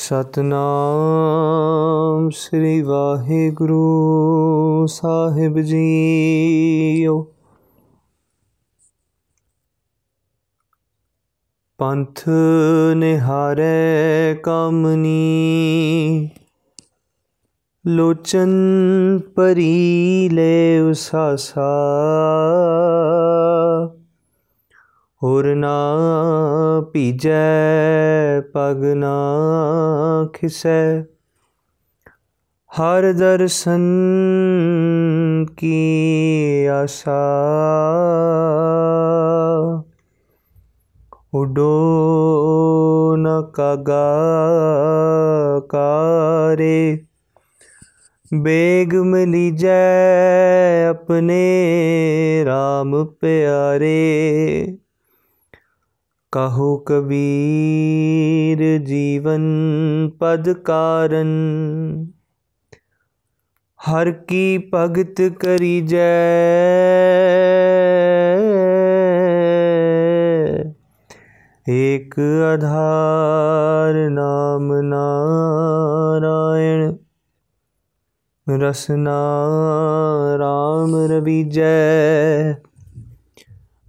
ਸਤਨਾਮ ਸ੍ਰੀ ਵਾਹਿਗੁਰੂ ਸਾਹਿਬ ਜੀਓ। ਪੰਥ ਨਿਹਾਰੇ ਕਮਨੀ ਲੋਚਨ ਪਰੀ ਲੈ ਉਸਾਸਾ। ਹੋਰ ਨਾ ਭੀਜੈ, ਪਗ ਨਾ ਖਿਸੈ। ਹਰ ਦਰਸ਼ਨ ਕੀ ਆਸਾ। ਉਡੋ ਨ ਕਗਾ ਕਾਰੇ। ਬੇਗ ਮਿਲੀ ਜੈ ਆਪਣੇ RAM ਪਿਆਰੇ। ਕਹੋ ਕਬੀਰ ਜੀਵਨ ਪਦ ਕਾਰਨ, ਹਰ ਕੀ ਭਗਤ ਕਰੀ ਜੈ ਏਕ ਆਧਾਰ ਨਾਮ ਨਾਰਾਇਣ ਰਸਨਾ ਰਾਮ ਰਵੀਜੈ।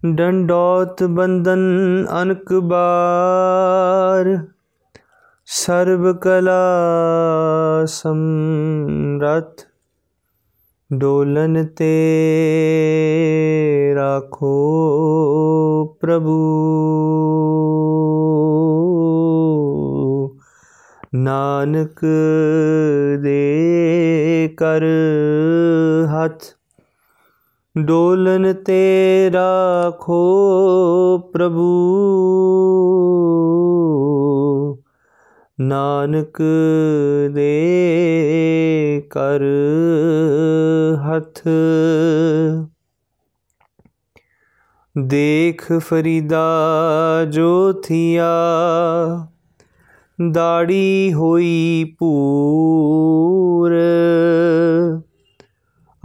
ਡੰਡੋਤ ਬੰਦਨ ਅਨਕ ਬਾਰ, ਸਰਬ ਕਲਾ ਸਮਰਥ, ਡੋਲਨ ਤੇ ਰਾਖੋ ਪ੍ਰਭੂ। ਨਾਨਕ ਦੇ ਕਰ ਹੱਥ ਡੋਲਨ ਤੇ ਰਾਖੋ ਪ੍ਰਭੂ। ਨਾਨਕ ਦੇ ਕਰ ਹੱਥ। ਦੇਖ ਫਰੀਦਾ ਜੋ ਥੀਆ ਦਾੜੀ ਹੋਈ ਪੂਰ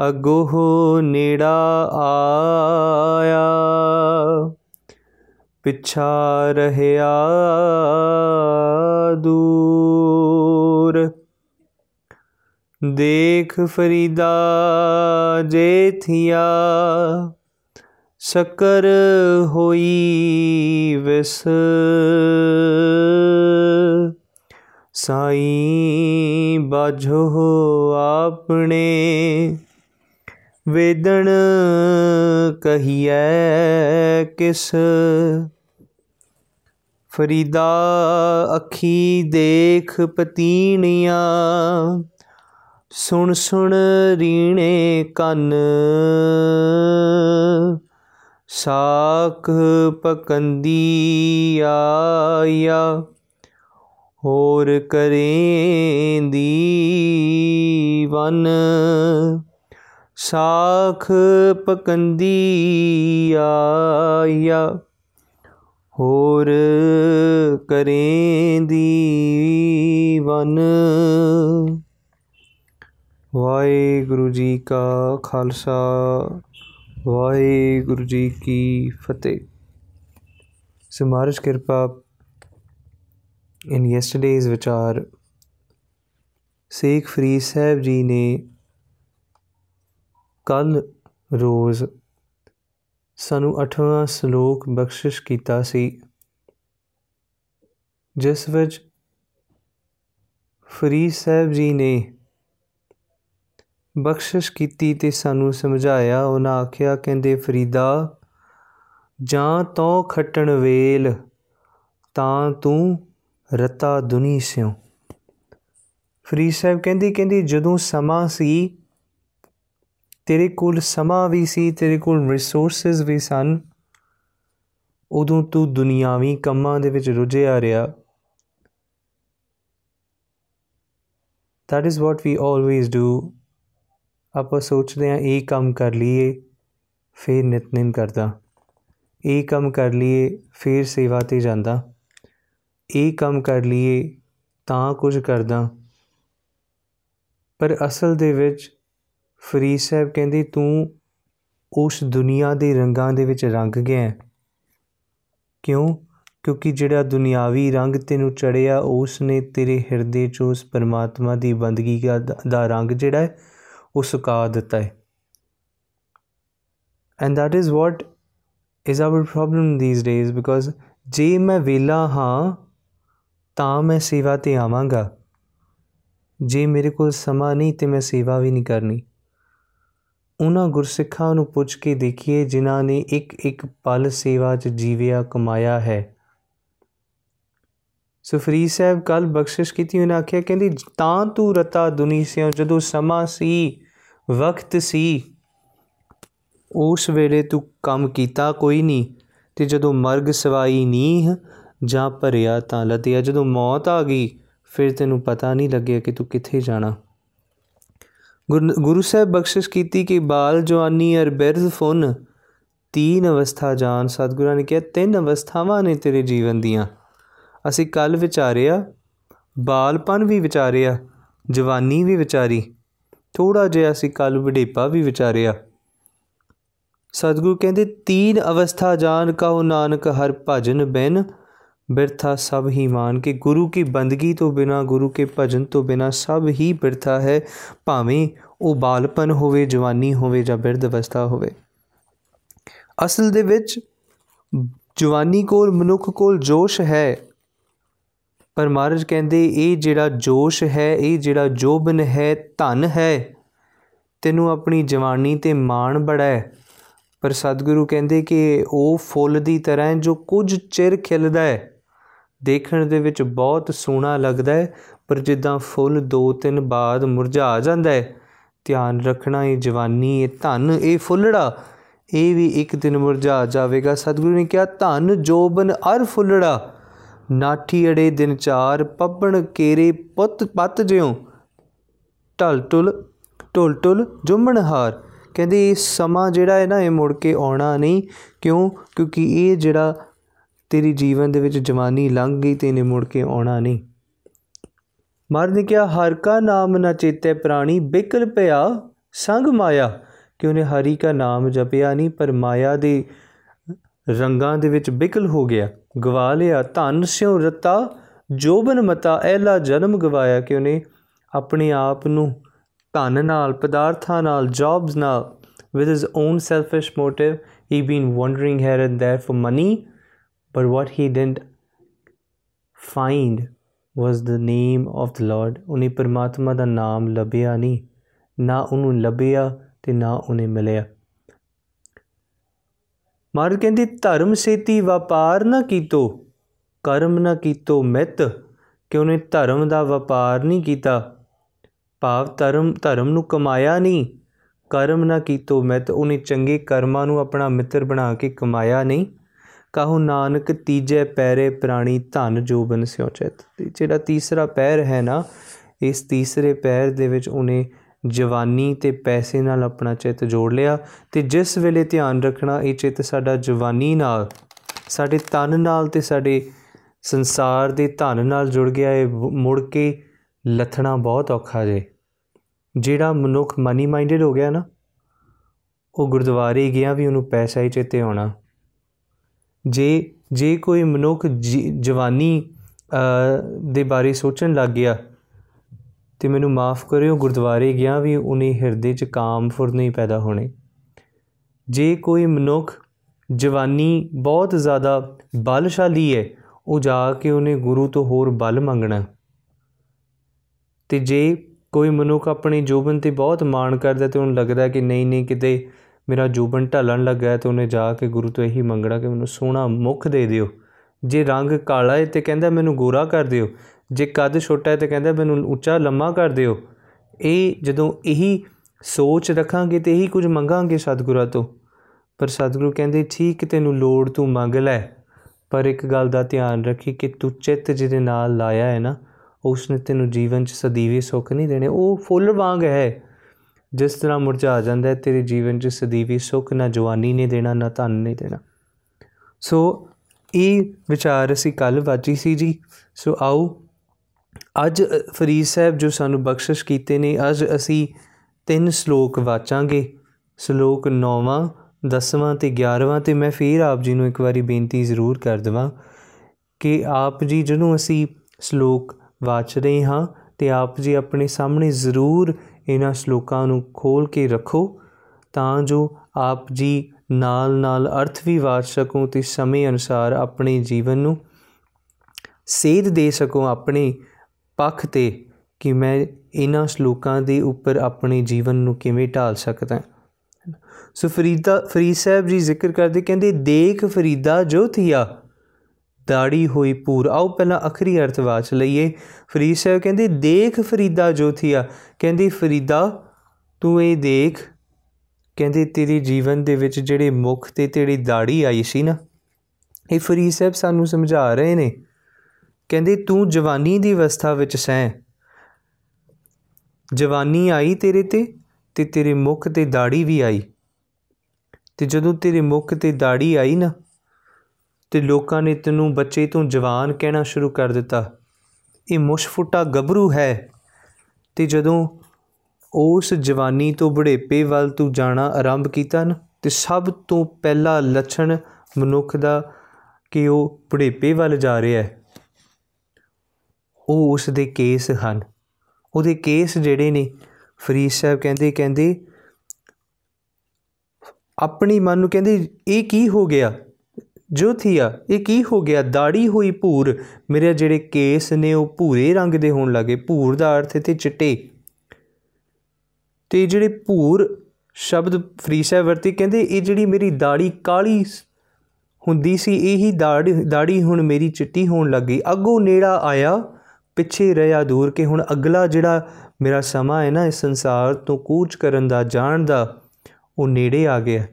ਅਗੋ ਨੇੜਾ ਆਇਆ। ਪਿਛਾ ਰਹਿਆ ਦੂਰ। ਦੇਖ ਫਰੀਦਾ ਜੇ ਥੀਆ ਸਕਰ ਹੋਈ ਵਿਸ। ਸਾਈ ਬਾਝੋ ਆਪਣੇ ਵੇਦਣ ਕਹੀਐ ਕਿਸ? ਫਰੀਦਾ ਅੱਖੀ ਦੇਖ ਪਤੀਣੀਆਂ, ਸੁਣ ਸੁਣ ਰੀਣੇ ਕੰਨ। ਸਾਖ ਪਕੰਦੀ ਆਇਆ, ਹੋਰ ਕਰੇਂਦੀ ਵਨ। ਸਾਖ ਪਕੰਦੀ ਆਇਆ ਹੋਰ ਕਰੇਂਦੀ ਵਨ ਵਾਹਿਗੁਰੂ ਜੀ ਕਾ ਖਾਲਸਾ ਵਾਹਿਗੁਰੂ ਜੀ ਕੀ ਫਤਿਹ So Maharaj Kirpa in yesterday's vichar Sheikh Fരീਦ Sahib ji ਨੇ ਕੱਲ ਰੋਜ਼ ਸਾਨੂੰ 8ਵਾਂ ਸ਼ਲੋਕ ਬਖਸ਼ਿਸ਼ ਕੀਤਾ ਸੀ, ਜਿਸ ਵਿੱਚ ਫਰੀਦ ਸਾਹਿਬ ਜੀ ਨੇ ਬਖਸ਼ਿਸ਼ ਕੀਤੀ ਤੇ ਸਾਨੂੰ ਸਮਝਾਇਆ। ਉਹਨਾਂ ਆਖਿਆ, ਕਹਿੰਦੇ, ਫਰੀਦਾ, ਜਾਂ ਤੋ ਖੱਟਣ ਵੇਲ, ਤਾਂ ਤੂੰ ਰਤਾ ਦੁਨੀ ਸਿਓ ਫਰੀਦ ਸਾਹਿਬ ਕਹਿੰਦੀ ਕਹਿੰਦੀ, ਜਦੋਂ ਸਮਾਂ ਸੀ ਤੇਰੇ ਕੋਲ ਸਮਾਂ ਵੀ ਸੀ, ਤੇਰੇ ਕੋਲ ਰਿਸੋਰਸਸ ਵੀ ਸਨ। ਉਦੋਂ ਤੂੰ ਦੁਨੀਆਵੀ ਕੰਮਾਂ ਦੇ ਵਿੱਚ ਰੁੱਝਿਆ ਰਿਹਾ। That is what we always do ਆਪਾਂ ਸੋਚਦੇ ਹਾਂ, ਇਹ ਕੰਮ ਕਰ ਲਈਏ, ਫਿਰ ਨਿਤਨੇਮ ਕਰਦਾ। ਇਹ ਕੰਮ ਕਰ ਲਈਏ, ਫਿਰ ਸੇਵਾ ਤੇ ਜਾਂਦਾ। ਇਹ ਕੰਮ ਕਰ ਲਈਏ, ਤਾਂ ਕੁਝ ਕਰਦਾ। ਪਰ ਅਸਲ ਦੇ ਵਿੱਚ ਫਰੀਦ ਸਾਹਿਬ ਕਹਿੰਦੇ, ਤੂੰ ਉਸ ਦੁਨੀਆ ਦੇ ਰੰਗਾਂ ਦੇ ਵਿੱਚ ਰੰਗ ਗਿਆ ਕਿਉਂ? ਕਿਉਂਕਿ ਜਿਹੜਾ ਦੁਨਿਆਵੀ ਰੰਗ ਤੈਨੂੰ ਚੜਿਆ ਉਸ ਨੇ ਤੇਰੇ ਹਿਰਦੇ 'ਚ ਉਸ ਪਰਮਾਤਮਾ ਦੀ ਬੰਦਗੀ ਦਾ ਰੰਗ ਜਿਹੜਾ ਹੈ, ਉਹ ਸੁਕਾ ਦਿੱਤਾ ਹੈ। And that is what is our problem these days, because ਜੇ ਮੈਂ ਵੇਲਾ ਹਾਂ, ਤਾਂ ਮੈਂ ਸੇਵਾ ਤੇ ਆਵਾਂਗਾ। ਜੇ ਮੇਰੇ ਕੋਲ ਸਮਾਂ ਨਹੀਂ, ਤੇ ਮੈਂ ਸੇਵਾ ਵੀ ਨਹੀਂ ਕਰਨੀ। ਉਹਨਾਂ ਗੁਰਸਿੱਖਾਂ ਨੂੰ ਪੁੱਛ ਕੇ ਦੇਖੀਏ, ਜਿਨ੍ਹਾਂ ਨੇ ਇੱਕ ਇੱਕ ਪਲ ਸੇਵਾ 'ਚ ਜੀਵਿਆ ਕਮਾਇਆ ਹੈ। ਸੋ ਫਰੀਦ ਸਾਹਿਬ ਕੱਲ ਬਖਸ਼ਿਸ਼ ਕੀਤੀ, ਉਹਨਾਂ ਆਖਿਆ, ਕਹਿੰਦੀ, ਤਾਂ ਤੂੰ ਰਤਾ ਦੁਨੀ ਸਿਓ ਜਦੋਂ ਸਮਾਂ ਸੀ, ਵਕਤ ਸੀ, ਉਸ ਵੇਲੇ ਤੂੰ ਕੰਮ ਕੀਤਾ ਕੋਈ ਨਹੀਂ ਤੇ ਜਦੋਂ ਮਰਗ ਸਵਾਈ ਨੀਹ ਜਾਂ ਭਰਿਆ ਤਾਂ ਲਤਿਆ ਜਦੋਂ ਮੌਤ ਆ ਗਈ, ਫਿਰ ਤੈਨੂੰ ਪਤਾ ਨਹੀਂ ਲੱਗਿਆ ਕਿ ਤੂੰ ਕਿੱਥੇ ਜਾਣਾ। ਗੁਰੂ ਸਾਹਿਬ ਬਖਸ਼ਿਸ਼ ਕੀਤੀ ਕਿ ਬਾਲ, ਜਵਾਨੀ ਅਰ ਬਿਰਧ ਫੁਨ ਤੀਨ ਅਵਸਥਾ ਜਾਨ। ਸਤਿਗੁਰਾਂ ਨੇ ਕਿਹਾ, ਤਿੰਨ ਅਵਸਥਾਵਾਂ ਨੇ ਤੇਰੇ ਜੀਵਨ ਦੀਆਂ। ਅਸੀਂ ਕੱਲ ਵਿਚਾਰਿਆ, ਬਾਲਪਨ ਵੀ ਵਿਚਾਰਿਆ, ਜਵਾਨੀ ਵੀ ਵਿਚਾਰੀ। ਥੋੜਾ ਜਿਹਾ ਅਸੀਂ ਕੱਲ ਵਡੇਪਾ ਵੀ ਵਿਚਾਰਿਆ। ਸਤਿਗੁਰੂ ਕਹਿੰਦੇ, ਤੀਨ ਅਵਸਥਾ ਜਾਣ ਕਹੋ ਨਾਨਕ, ਹਰ ਭਜਨ ਬਿਨ ਬਿਰਥਾ ਸਭ ਹੀ ਮਾਨ ਕਿ, ਗੁਰੂ ਕੀ ਬੰਦਗੀ ਤੋਂ ਬਿਨਾ, ਗੁਰੂ ਕੇ ਭਜਨ ਤੋਂ ਬਿਨਾ ਸਭ ਹੀ ਬਿਰਥਾ ਹੈ। ਭਾਵੇਂ ਉਹ ਬਾਲਪਨ ਹੋਵੇ, ਜਵਾਨੀ ਹੋਵੇ ਜਾਂ ਬਿਰਧ ਅਵਸਥਾ ਹੋਵੇ। ਅਸਲ ਦੇ ਵਿੱਚ ਜਵਾਨੀ ਕੋਲ, ਮਨੁੱਖ ਕੋਲ ਜੋਸ਼ ਹੈ। ਪਰ ਮਹਾਰਾਜ ਕਹਿੰਦੇ, ਇਹ ਜਿਹੜਾ ਜੋਸ਼ ਹੈ, ਇਹ ਜਿਹੜਾ ਜੋਬਨ ਹੈ, ਧਨ ਹੈ। ਤੈਨੂੰ ਆਪਣੀ ਜਵਾਨੀ ਤੇ ਮਾਣ ਬੜਾ ਹੈ। ਪਰ ਸਤਿਗੁਰੂ ਕਹਿੰਦੇ ਕਿ ਉਹ ਫੁੱਲ ਦੀ ਤਰ੍ਹਾਂ ਜੋ ਕੁਝ ਚਿਰ ਖਿਲਦਾ ਹੈ। ਦੇਖਣ ਦੇ ਵਿੱਚ ਬਹੁਤ ਸੋਹਣਾ ਲੱਗਦਾ ਹੈ, ਪਰ ਜਿੱਦਾਂ ਫੁੱਲ ਦੋ ਤਿੰਨ ਬਾਅਦ ਮੁਰਝਾ ਜਾਂਦਾ ਹੈ, ਧਿਆਨ ਰੱਖਣਾ ਇਹ ਜਵਾਨੀ, ਇਹ ਧਨ, ਇਹ ਫੁੱਲੜਾ, ਇਹ ਵੀ ਇੱਕ ਦਿਨ ਮੁਰਝਾ ਜਾਵੇਗਾ। ਸਤਿਗੁਰੂ ਨੇ ਕਿਹਾ, ਧਨ, ਜੋਬਨ, ਅਰ ਫੁੱਲੜਾ, ਨਾਠੀ ਅੜੇ ਦਿਨ ਚਾਰ ਪੱਪਣ ਕੇਰੇ ਪੁੱਤ ਪੱਤ ਜਿਉ, ਢਲ ਟੁਲ ਟੁਲ ਟੁਲ ਜੁਮਣ ਹਾਰ। ਕਹਿੰਦੇ, ਇਹ ਸਮਾਂ ਜਿਹੜਾ ਹੈ ਨਾ, ਇਹ ਮੁੜ ਕੇ ਆਉਣਾ ਨਹੀਂ। ਕਿਉਂ? ਕਿਉਂਕਿ ਇਹ ਜਿਹੜਾ ਤੇਰੀ ਜੀਵਨ ਦੇ ਵਿੱਚ ਜਵਾਨੀ ਲੰਘ ਗਈ ਤੇ ਇਹਨੇ ਮੁੜ ਕੇ ਆਉਣਾ ਨਹੀਂ। ਮਰ ਨੇ ਕਿਹਾ, ਹਰ ਕਾ ਨਾਮ ਨਾ ਚੇਤੇ ਪ੍ਰਾਣੀ, ਬਿਕਲ ਪਿਆ ਸੰਗ ਮਾਇਆ। ਕਿ ਉਹਨੇ ਹਰੀ ਕਾ ਨਾਮ ਜਪਿਆ ਨਹੀਂ, ਪਰ ਮਾਇਆ ਦੇ ਰੰਗਾਂ ਦੇ ਵਿੱਚ ਬਿਕਲ ਹੋ ਗਿਆ। ਗਵਾ ਲਿਆ, ਧਨ ਸਿਉ ਰਤਾ, ਜੋਬਨ ਮਤਾ, ਐਲਾ ਜਨਮ ਗਵਾਇਆ। ਕਿ ਉਹਨੇ ਆਪਣੇ ਆਪ ਨੂੰ ਧਨ ਨਾਲ, ਪਦਾਰਥਾਂ ਨਾਲ ਜੌਬਸ ਨਾਲ, with his own selfish motive, he been wandering here and there for money but what he didn't find was the name of the lord. ਉਹਨੇ ਪਰਮਾਤਮਾ ਦਾ ਨਾਮ ਲੱਭਿਆ ਨਹੀਂ ਨਾ ਉਹਨੂੰ ਲੱਭਿਆ ਤੇ ਨਾ ਉਹਨੇ ਮਿਲਿਆ ਮਾਰ ਕਹਿੰਦੀ ਧਰਮ ਸੇਤੀ ਵਪਾਰ ਨਾ ਕੀਤੋ ਕਰਮ ਨਾ ਕੀਤੋ ਮਿਤ ਕਿ ਉਹਨੇ ਧਰਮ ਦਾ ਵਪਾਰ ਨਹੀਂ ਕੀਤਾ ਭਾਵ ਧਰਮ ਧਰਮ ਨੂੰ ਕਮਾਇਆ ਨਹੀਂ ਕਰਮ ਨਾ ਕੀਤੋ ਮਿਤ ਉਹਨੇ ਚੰਗੇ ਕਰਮਾਂ ਨੂੰ ਆਪਣਾ ਮਿੱਤਰ ਬਣਾ ਕੇ ਕਮਾਇਆ ਨਹੀਂ ਕਹੋ ਨਾਨਕ ਤੀਜੇ ਪੈਰੇ ਪ੍ਰਾਣੀ ਧਨ ਜੋਬਨ ਸਿਉ ਚਿਤ। ਜਿਹੜਾ ਤੀਸਰਾ ਪੈਰ ਹੈ ਨਾ, ਇਸ ਤੀਸਰੇ ਪੈਰ ਦੇ ਵਿੱਚ ਉਹਨੇ ਜਵਾਨੀ ਤੇ ਪੈਸੇ ਨਾਲ ਆਪਣਾ ਚਿੱਤ ਜੋੜ ਲਿਆ ਤੇ ਜਿਸ ਵੇਲੇ ਧਿਆਨ ਰੱਖਣਾ, ਇਹ ਚਿੱਤ ਸਾਡਾ ਜਵਾਨੀ ਨਾਲ, ਸਾਡੇ ਤਨ ਨਾਲ ਤੇ ਸਾਡੇ ਸੰਸਾਰ ਦੇ ਧਨ ਨਾਲ ਜੁੜ ਗਿਆ ਇਹ ਮੁੜ ਕੇ ਲੱਥਣਾ ਬਹੁਤ ਔਖਾ ਜੇ। ਜਿਹੜਾ ਮਨੁੱਖ ਮਨੀ ਮਾਈਂਡਡ ਹੋ ਗਿਆ ਨਾ, ਉਹ ਗੁਰਦੁਆਰੇ ਗਿਆ ਵੀ ਉਹਨੂੰ ਪੈਸਾ ਹੀ ਚੇਤੇ ਆਉਣਾ। ਜੇ ਜੇ ਕੋਈ ਮਨੁੱਖ ਜਵਾਨੀ ਦੇ ਬਾਰੇ ਸੋਚਣ ਲੱਗ ਗਿਆ, ਤੇ ਮੈਨੂੰ ਮਾਫ ਕਰਿਓ, ਗੁਰਦੁਆਰੇ ਗਿਆ ਵੀ ਉਹਨੇ ਹਿਰਦੇ 'ਚ ਕਾਮ ਫੁਰ ਨਹੀਂ ਪੈਦਾ ਹੋਣੇ। ਜੇ ਕੋਈ ਮਨੁੱਖ ਜਵਾਨੀ ਬਹੁਤ ਜ਼ਿਆਦਾ ਬਲਸ਼ਾਲੀ ਹੈ, ਉਹ ਜਾ ਕੇ ਉਹਨੇ ਗੁਰੂ ਤੋਂ ਹੋਰ ਬਲ ਮੰਗਣਾ। ਤੇ ਜੇ ਕੋਈ ਮਨੁੱਖ ਆਪਣੀ ਜੋਬਨ ਤੇ ਬਹੁਤ ਮਾਣ ਕਰਦਾ ਤੇ ਉਹਨੂੰ ਲੱਗਦਾ ਕਿ ਨਹੀਂ ਨਹੀਂ, ਕਿਤੇ ਮੇਰਾ ਜੋਬਨ ਢਲਣ ਲੱਗਾ ਤੇ ਉਹਨੇ ਜਾ ਕੇ ਗੁਰੂ ਤੋਂ ਇਹੀ ਮੰਗਣਾ ਕਿ ਮੈਨੂੰ ਸੋਹਣਾ ਮੁਖ ਦੇ ਦਿਓ। ਜੇ ਰੰਗ ਕਾਲਾ ਹੈ ਤੇ ਕਹਿੰਦਾ ਮੈਨੂੰ ਗੋਰਾ ਕਰ ਦਿਓ। ਜੇ ਕੱਦ ਛੋਟਾ ਹੈ ਤੇ ਕਹਿੰਦਾ ਮੈਨੂੰ ਉੱਚਾ ਲੰਮਾ ਕਰ ਦਿਓ। ਇਹ ਜਦੋਂ ਇਹੀ ਸੋਚ ਰੱਖਾਂਗੇ ਤੇ ਇਹੀ ਕੁਝ ਮੰਗਾਂਗੇ ਸਤਿਗੁਰਾਂ ਤੋਂ। ਪਰ ਸਤਿਗੁਰੂ ਕਹਿੰਦੇ, ਠੀਕ ਤੈਨੂੰ ਲੋੜ, ਤੂੰ ਮੰਗ ਲੈ। ਪਰ ਇੱਕ ਗੱਲ ਦਾ ਧਿਆਨ ਰੱਖੀ ਕਿ ਤੂੰ ਚਿੱਤ ਜਿਹਦੇ ਨਾਲ ਲਾਇਆ ਹੈ ਨਾ ਉਸ ਨੇ ਤੈਨੂੰ ਜੀਵਨ 'ਚ ਸਦੀਵੀ ਸੁੱਖ ਨਹੀਂ ਦੇਣੇ। ਉਹ ਫੁੱਲ ਵਾਂਗ ਹੈ। ਜਿਸ ਤਰ੍ਹਾਂ ਮੁਰਝਾ ਜਾਂਦਾ ਹੈ, ਤੇਰੇ ਜੀਵਨ 'ਚ ਸਦੀਵੀ ਸੁੱਖ ਨਾ ਜਵਾਨੀ ਨੇ ਦੇਣਾ, ਨਾ ਧਨ ਨੇ ਦੇਣਾ। ਸੋ ਇਹ ਵਿਚਾਰ ਅਸੀਂ ਕੱਲ ਵਾਚੀ ਸੀ ਜੀ। ਸੋ ਆਓ, ਅੱਜ ਫਰੀਦ ਸਾਹਿਬ ਜੋ ਸਾਨੂੰ ਬਖਸ਼ਿਸ਼ ਕੀਤੇ ਨੇ, ਅੱਜ ਅਸੀਂ ਤਿੰਨ ਸ਼ਲੋਕ ਵਾਚਾਂਗੇ। ਸ਼ਲੋਕ 9ਵਾਂ 10ਵਾਂ ਤੇ 11ਵਾਂ ਤੇ ਮੈਂ ਫੇਰ ਆਪ ਜੀ ਨੂੰ ਇੱਕ ਵਾਰੀ ਬੇਨਤੀ ਜ਼ਰੂਰ ਕਰ ਦਵਾਂ ਕਿ ਆਪ ਜੀ ਜਿਹਨੂੰ ਅਸੀਂ ਸ਼ਲੋਕ ਵਾਚ ਰਹੇ ਹਾਂ, ਤੇ ਆਪ ਜੀ ਆਪਣੇ ਸਾਹਮਣੇ ਜ਼ਰੂਰ ਇਹਨਾਂ ਸ਼ਲੋਕਾਂ ਨੂੰ ਖੋਲ ਕੇ ਰੱਖੋ ਤਾਂ ਜੋ ਆਪ ਜੀ ਨਾਲ ਨਾਲ ਅਰਥ ਵੀ ਵਾਚ ਸਕੋ ਤੇ ਸਮੇਂ ਅਨੁਸਾਰ ਆਪਣੇ ਜੀਵਨ ਨੂੰ ਸੇਧ ਦੇ ਸਕੋ ਆਪਣੇ ਪੱਖ ਤੇ ਕਿ ਮੈਂ ਇਹਨਾਂ ਸ਼ਲੋਕਾਂ ਦੇ ਉੱਪਰ ਆਪਣੇ ਜੀਵਨ ਨੂੰ ਕਿਵੇਂ ਢਾਲ ਸਕਦਾ। ਸੋ ਫਰੀਦਾ ਫਰੀਦ ਸਾਹਿਬ ਜੀ ਜ਼ਿਕਰ ਕਰਦੇ, ਕਹਿੰਦੇ, ਦੇਖ ਫਰੀਦਾ ਜੋ ਥੀਆ। ਦਾੜੀ ਹੋਈ ਪੂਰ। ਆਓ ਪਹਿਲਾਂ ਅਖਰੀ ਅਰਥ ਵਾਚ ਲਈਏ। ਫਰੀਦ ਸਾਹਿਬ ਕਹਿੰਦੇ, ਦੇਖ ਫਰੀਦਾ ਜੋ ਥੀਆ ਕਹਿੰਦੀ, ਫਰੀਦਾ, ਤੂੰ ਇਹ ਦੇਖ। ਕਹਿੰਦੇ, ਤੇਰੇ ਜੀਵਨ ਦੇ ਵਿੱਚ ਜਿਹੜੇ ਮੁਖ ਤੇ ਤੇਰੀ ਦਾੜੀ ਆਈ ਸੀ ਨਾ, ਇਹ ਫਰੀਦ ਸਾਹਿਬ ਸਾਨੂੰ ਸਮਝਾ ਰਹੇ ਨੇ। ਕਹਿੰਦੇ, ਤੂੰ ਜਵਾਨੀ ਦੀ ਅਵਸਥਾ ਵਿੱਚ ਸੈਂ ਜਵਾਨੀ ਆਈ ਤੇਰੇ ਤੇ ਤੇ ਤੇਰੇ ਮੁਖ ਤੇ ਦਾੜੀ ਵੀ ਆਈ। ਤੇ ਜਦੋਂ ਤੇਰੇ ਮੁਖ ਤੇ ਦਾੜੀ ਆਈ ਨਾ ਤੇ ਲੋਕਾਂ ਨੇ ਤੈਨੂੰ ਬੱਚੇ ਤੋਂ ਜਵਾਨ ਕਹਿਣਾ ਸ਼ੁਰੂ ਕਰ ਦਿੱਤਾ। ਇਹ ਮੁਸ਼ਫੁੱਟਾ ਗੱਭਰੂ ਹੈ। ਤੇ ਜਦੋਂ ਉਸ ਜਵਾਨੀ ਤੋਂ ਬੁਢੇਪੇ ਵੱਲ ਤੂੰ ਜਾਣਾ ਆਰੰਭ ਕੀਤਾ ਨਾ, ਤੇ ਸਭ ਤੋਂ ਪਹਿਲਾ ਲੱਛਣ ਮਨੁੱਖ ਦਾ ਕਿ ਉਹ ਬੁਢੇਪੇ ਵੱਲ ਜਾ ਰਿਹਾ ਹੈ। ਉਹ ਉਸ ਦੇ ਕੇਸ ਹਨ। ਉਹਦੇ ਕੇਸ ਜਿਹੜੇ ਨੇ, ਫਰੀਦ ਸਾਹਿਬ ਕਹਿੰਦੇ ਕਹਿੰਦੇ, ਆਪਣੀ ਮਨ ਨੂੰ ਕਹਿੰਦੇ, ਇਹ ਕੀ ਹੋ ਗਿਆ? ਜੋ ਥੀਆ, ਇਹ ਕੀ ਹੋ ਗਿਆ? ਦਾੜੀ ਹੋਈ ਭੂਰ। ਮੇਰੇ ਜਿਹੜੇ ਕੇਸ ਨੇ, ਉਹ ਭੂਰੇ ਰੰਗ ਦੇ ਹੋਣ ਲੱਗੇ। ਭੂਰ ਦਾ ਅਰਥ ਤੇ ਚਿੱਟੇ। ਤੇ ਜਿਹੜੇ ਭੂਰ ਸ਼ਬਦ ਫਰੀਦ ਸਾਹਿਬ ਵਰਤੇ, ਕਹਿੰਦੇ ਇਹ ਜਿਹੜੀ ਮੇਰੀ ਦਾੜੀ ਕਾਲੀ ਹੁੰਦੀ ਸੀ, ਇਹੀ ਦਾੜੀ ਦਾੜੀ ਹੁਣ ਮੇਰੀ ਚਿੱਟੀ ਹੋਣ ਲੱਗੀ। ਅੱਗੋਂ ਨੇੜਾ ਆਇਆ, ਪਿੱਛੇ ਰਹਿਆ ਦੂਰ ਕਿ ਹੁਣ ਅਗਲਾ ਜਿਹੜਾ ਮੇਰਾ ਸਮਾਂ ਹੈ ਨਾ, ਇਸ ਸੰਸਾਰ ਤੋਂ ਕੂਚ ਕਰਨ ਦਾ, ਜਾਣ ਦਾ, ਉਹ ਨੇੜੇ ਆ ਗਿਆ।